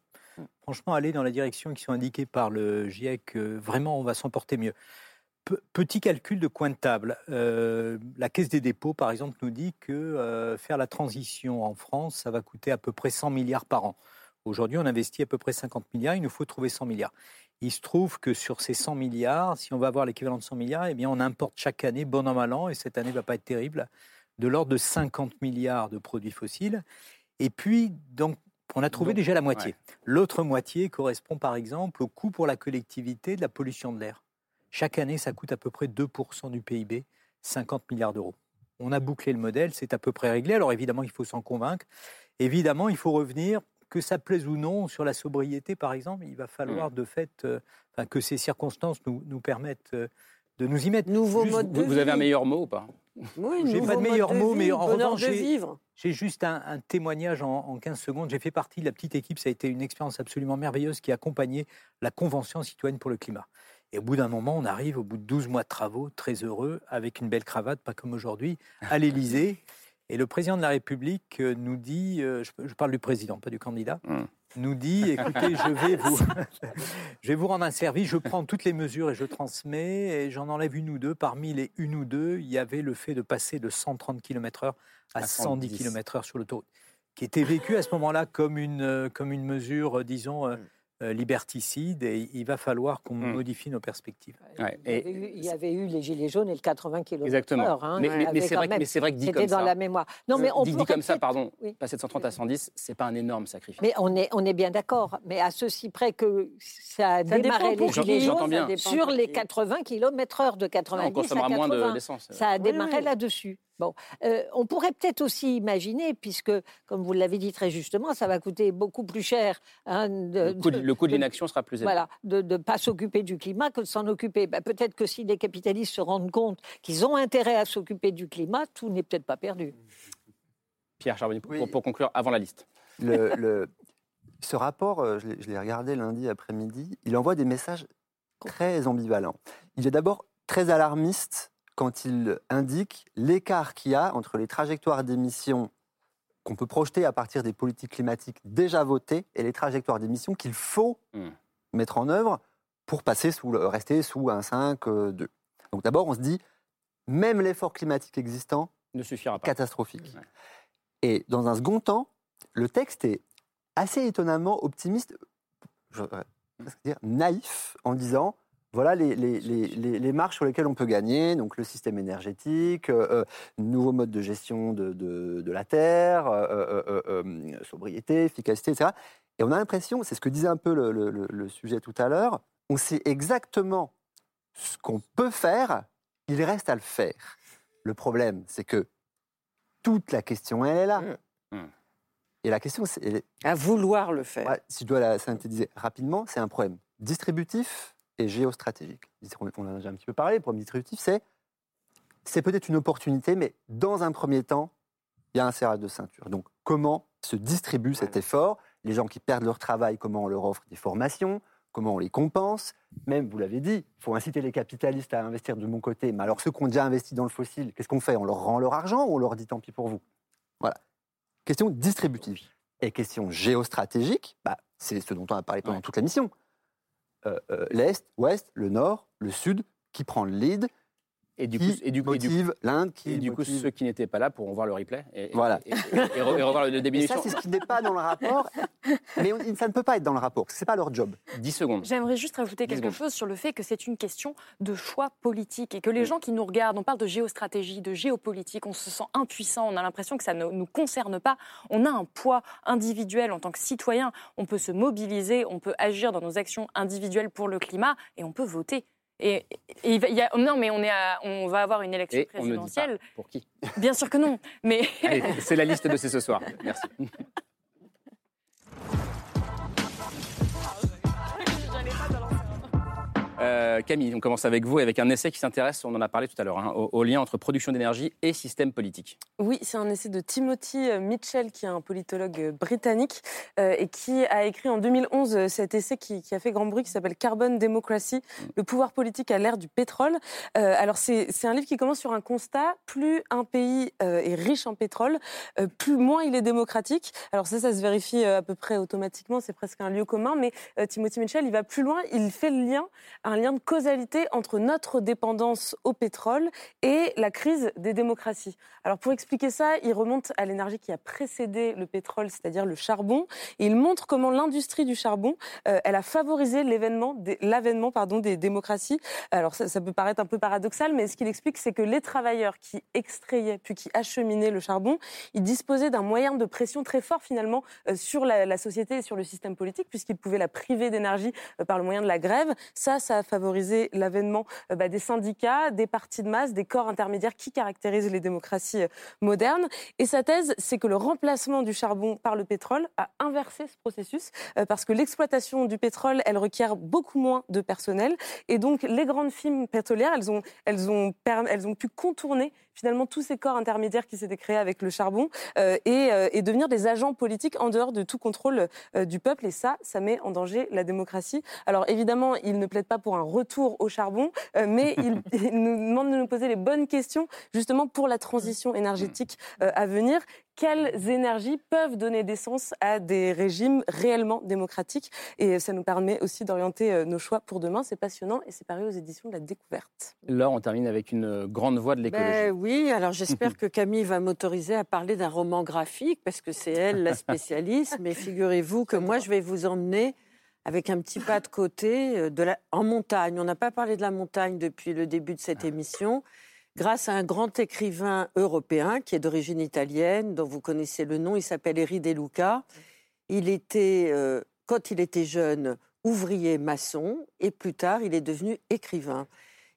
franchement, aller dans la direction qui sont indiquées par le GIEC, euh, vraiment, on va s'en porter mieux. Pe- petit calcul de coin de table. Euh, la Caisse des dépôts, par exemple, nous dit que euh, faire la transition en France, ça va coûter à peu près 100 milliards par an. Aujourd'hui, on investit à peu près 50 milliards, il nous faut trouver 100 milliards. Il se trouve que sur ces 100 milliards, si on va avoir l'équivalent de 100 milliards, eh bien, on importe chaque année, bon an, mal an, et cette année ne va pas être terrible, de l'ordre de 50 milliards de produits fossiles. Et puis, donc, on a trouvé Donc, déjà la moitié. ouais. L'autre moitié correspond, par exemple, au coût pour la collectivité de la pollution de l'air. Chaque année, ça coûte à peu près 2% du PIB, 50 milliards d'euros. On a bouclé le modèle, c'est à peu près réglé. Alors évidemment, il faut s'en convaincre. Évidemment, il faut revenir, que ça plaise ou non, sur la sobriété, par exemple. Il va falloir de fait euh, que ces circonstances nous, nous permettent euh, de nous y mettre. Nouveau Juste- mode de Vous, vous avez un meilleur mot ou pas? Oui, j'ai nouveau pas de meilleur mot, vie, mais en revanche, j'ai- vivre. j'ai juste un, un témoignage en, en 15 secondes. J'ai fait partie de la petite équipe. Ça a été une expérience absolument merveilleuse qui a accompagné la Convention citoyenne pour le climat. Et au bout d'un moment, on arrive, au bout de 12 mois de travaux, très heureux, avec une belle cravate, pas comme aujourd'hui, à l'Élysée. *laughs* Et le président de la République euh, nous dit, euh, je, parle du président, pas du candidat, nous dit, *laughs* écoutez, je vais, vous, *laughs* je vais vous rendre un service, je prends toutes les mesures et je transmets, et j'en enlève une ou deux. Parmi les une ou deux, il y avait le fait de passer de 130 km/h à, À 110 110. km/h sur l'autoroute, qui était vécu à ce moment-là comme une, euh, comme une mesure, disons, euh, liberticide, et il va falloir qu'on modifie nos perspectives. Ouais, Il y, avait eu, il y avait eu les gilets jaunes et le 80 km Exactement. Hein, Mais- mais- c'est vrai que- même- mais c'est vrai que dit C'était comme dans ça- la mémoire. Non, mais on dit, dit comme ça, pardon, oui. passer de 130 à 110, c'est pas un énorme sacrifice. Mais on est, on est bien d'accord. Mais à ceci près que ça a démarré les gilets jaunes sur les 80 km/h de 90 on consommera à 80. moins de- d'essence. Ça a Oui, démarré oui. là-dessus. Bon, Euh, on pourrait peut-être aussi imaginer, puisque, comme vous l'avez dit très justement, ça va coûter beaucoup plus cher. hein, de, Le coût de- l'inaction sera plus élevé. Voilà, de ne pas s'occuper du climat que de s'en occuper. Ben, peut-être que si les capitalistes se rendent compte qu'ils ont intérêt à s'occuper du climat, tout n'est peut-être pas perdu. Pierre Charbonnier, pour, pour conclure avant la liste. Le- le- ce rapport, euh, je l'ai- je l'ai regardé lundi après-midi, il envoie des messages très ambivalents. Il est d'abord très alarmiste quand il indique l'écart qu'il y a entre les trajectoires d'émissions qu'on peut projeter à partir des politiques climatiques déjà votées et les trajectoires d'émissions qu'il faut Hmm. mettre en œuvre pour passer sous le- rester sous un 5, euh, 2. Donc d'abord, on se dit, même l'effort climatique existant ne suffira pas. Catastrophique. Et dans un second temps, le texte est assez étonnamment optimiste, je voudrais presque dire naïf, en disant voilà les, les, les, les- les marches sur lesquelles on peut gagner, donc le système énergétique, euh, euh, nouveau mode de gestion de, de, de la terre, euh, sobriété, efficacité, etc. Et on a l'impression, c'est ce que disait un peu le, le- le- le sujet tout à l'heure, on sait exactement ce qu'on peut faire, il reste à le faire. Le problème, c'est que toute la question, elle est là. Et la question, c'est... À vouloir le faire. Ouais, si je dois la synthétiser rapidement, c'est un problème distributif et géostratégique. On en a déjà un petit peu parlé. Le problème distributif, c'est c'est peut-être une opportunité, mais dans un premier temps, il y a un serrage de ceinture. Donc, comment se distribue cet effort? Les gens qui perdent leur travail, comment on leur offre des formations? Comment on les compense? Même, vous l'avez dit, il faut inciter les capitalistes à investir de mon côté. Mais alors, ceux qui ont déjà investi dans le fossile, qu'est-ce qu'on fait? On leur rend leur argent ou on leur dit tant pis pour vous? Voilà. Question distributive. Et question géostratégique, bah, c'est ce dont on a parlé pendant toute la mission. Euh, euh, L'Est, l'Ouest, le Nord, le Sud, qui prend le lead Et du qui coup, et du, motive l'Inde, qui et du coup, ceux qui n'étaient pas là pourront voir le replay et, et- Voilà. et, et- et re- et revoir le début ça, c'est ce qui n'est pas dans le rapport. Mais on- ça ne peut pas être dans le rapport, ce n'est pas leur job. 10 secondes. J'aimerais juste rajouter quelque secondes. chose sur le fait que c'est une question de choix politique et que les gens qui nous regardent, on parle de géostratégie, de géopolitique, on se sent impuissant, on a l'impression que ça ne nous concerne pas. On a un poids individuel en tant que citoyen, on peut se mobiliser, on peut agir dans nos actions individuelles pour le climat et on peut voter. Et, il y a- non, mais on, est à- on va avoir une élection Et on ne dit pas présidentielle. pour qui. Bien sûr que non, mais c'est la liste de c'est ce soir. Merci. *laughs* Euh, Camille, on commence avec vous, avec un essai qui s'intéresse, on en a parlé tout à l'heure, hein, au, lien entre production d'énergie et système politique. Oui, c'est un essai de Timothy Mitchell, qui est un politologue britannique, euh, et qui a écrit en 2011 euh, cet essai qui, a fait grand bruit, qui s'appelle Carbon Democracy, le pouvoir politique à l'ère du pétrole. Alors c'est un livre qui commence sur un constat, plus un pays est riche en pétrole, plus moins il est démocratique. Alors ça, ça se vérifie à peu près automatiquement, c'est presque un lieu commun, mais Timothy Mitchell, il va plus loin, il fait le lien, un lien de causalité entre notre dépendance au pétrole et la crise des démocraties. Alors pour expliquer ça, il remonte à l'énergie qui a précédé le pétrole, c'est-à-dire le charbon, il montre comment l'industrie du charbon, euh, elle a favorisé l'événement, l'avènement pardon des démocraties. Alors ça, peut paraître un peu paradoxal, mais ce qu'il explique, c'est que les travailleurs qui extrayaient puis qui acheminaient le charbon, ils disposaient d'un moyen de pression très fort finalement euh, sur la, la société et sur le système politique, puisqu'ils pouvaient la priver d'énergie euh, par le moyen de la grève. Ça, ça a favorisé l'avènement euh, bah, des syndicats, des partis de masse, des corps intermédiaires qui caractérisent les démocraties euh, modernes. Et sa thèse, c'est que le remplacement du charbon par le pétrole a inversé ce processus, euh, parce que l'exploitation du pétrole, elle requiert beaucoup moins de personnel. Et donc, les grandes firmes pétrolières, elles ont, elles ont, elles ont pu contourner finalement tous ces corps intermédiaires qui s'étaient créés avec le charbon et, et devenir des agents politiques en dehors de tout contrôle du peuple. Et ça, ça met en danger la démocratie. Alors évidemment, il ne plaide pas pour un retour au charbon, euh, mais il, *laughs* *laughs* il nous demande de nous poser les bonnes questions justement pour la transition énergétique euh, à venir. Quelles énergies peuvent donner naissance à des régimes réellement démocratiques? Et ça nous permet aussi d'orienter euh, nos choix pour demain. C'est passionnant et c'est paru aux éditions de la découverte. Laure, on termine avec une grande voix de l'écologie. Ben oui, alors j'espère *laughs* que Camille va m'autoriser à parler d'un roman graphique, parce que c'est elle la spécialiste, mais figurez-vous que moi, je vais vous emmener avec un petit pas de côté euh, de la... en montagne. On n'a pas parlé de la montagne depuis le début de cette émission, grâce à un grand écrivain européen qui est d'origine italienne, dont vous connaissez le nom, il s'appelle Eri De Luca. Il était, euh, quand il était jeune, ouvrier maçon, et plus tard, il est devenu écrivain.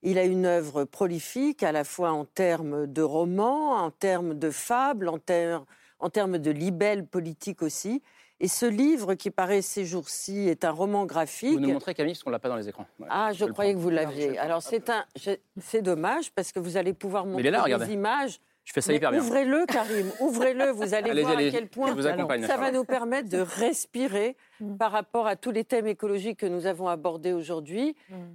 Il a une œuvre prolifique, à la fois en termes de romans, en termes de fables, en, ter- en termes de libelles politiques aussi. Et ce livre qui paraît ces jours-ci est un roman graphique. Vous nous montrez, Camille, parce qu'on ne l'a pas dans les écrans. Voilà. Ah, je croyais que vous l'aviez. Alors c'est un, c'est dommage parce que vous allez pouvoir il montrer est là, des regardez. images. Je fais ça hyper bien. Ouvrez-le, Karim. Ouvrez-le. Vous allez voir à quel point vous ça va nous permettre de respirer Mm. par rapport à tous les thèmes écologiques que nous avons abordés aujourd'hui.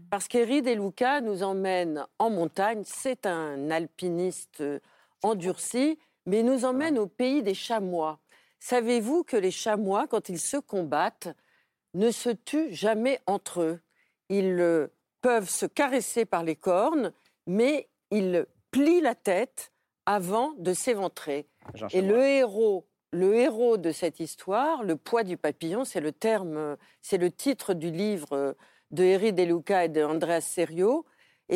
Parce qu'Eri De Luca nous emmène en montagne. C'est un alpiniste euh, endurci, mais il nous emmène au pays des chamois. Savez-vous que les chamois, quand ils se combattent, ne se tuent jamais entre eux? Ils euh, peuvent se caresser par les cornes, mais ils plient la tête avant de s'éventrer. Et le héros, le héros de cette histoire, le poids du papillon, c'est le terme, euh, c'est le titre du livre euh, de Eri De Luca et de Andreas Serio.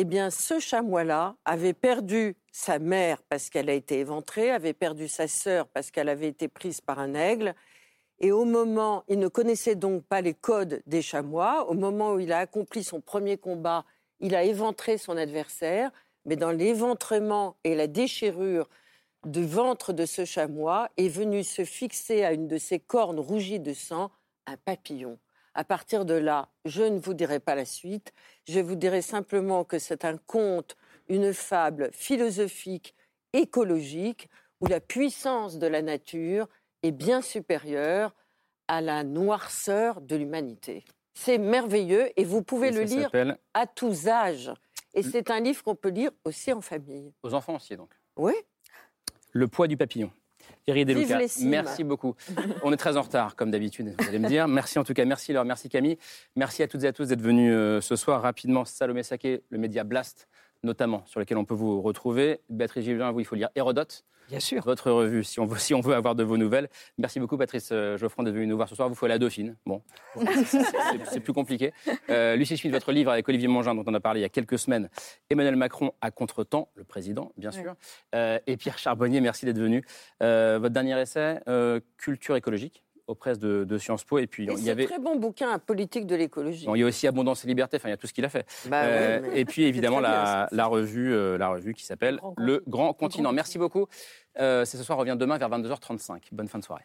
Eh bien, ce chamois-là avait perdu sa mère parce qu'elle a été éventrée, avait perdu sa sœur parce qu'elle avait été prise par un aigle. Et au moment, il ne connaissait donc pas les codes des chamois. Au moment où il a accompli son premier combat, il a éventré son adversaire. Mais dans l'éventrement et la déchirure du ventre de ce chamois est venu se fixer à une de ses cornes rougies de sang un papillon. À partir de là, je ne vous dirai pas la suite. Je vous dirai simplement que c'est un conte, une fable philosophique, écologique, où la puissance de la nature est bien supérieure à la noirceur de l'humanité. C'est merveilleux et vous pouvez Et le lire à tous âges. Et c'est un livre qu'on peut lire aussi en famille. Aux enfants aussi, donc. Oui. Le poids du papillon. Merci beaucoup. *laughs* On est très en retard, comme d'habitude, vous allez me dire. Merci en tout cas, merci Laure, merci Camille. Merci à toutes et à tous d'être venus euh, ce soir. Rapidement, Salomé Saké, le média Blast, notamment, sur lequel on peut vous retrouver. Béatrice Givlin, vous, il faut lire Hérodote. Bien sûr. Votre revue, si on veut, si on veut avoir de vos nouvelles. Merci beaucoup, Patrice euh, Geoffrand, d'être venu nous voir ce soir. Vous faut la Dauphine. Bon, *laughs* c'est- plus compliqué. Euh, Lucie Schmitt, votre livre avec Olivier Mongin, dont on a parlé il y a quelques semaines. Emmanuel Macron à contre-temps, le président, bien sûr. Euh, et Pierre Charbonnier, merci d'être venu. Euh, votre dernier essai, Culture écologique, aux presses de, de Sciences Po. Et puis, Et il y avait. très bon bouquin, politique de l'écologie. Il y a aussi Abondance et Liberté, enfin il y a tout ce qu'il a fait. Bah mais et puis évidemment la revue, euh, la revue qui s'appelle Le Grand Continent. Merci beaucoup. Euh, c'est ce soir, revient demain vers 22h35. Bonne fin de soirée.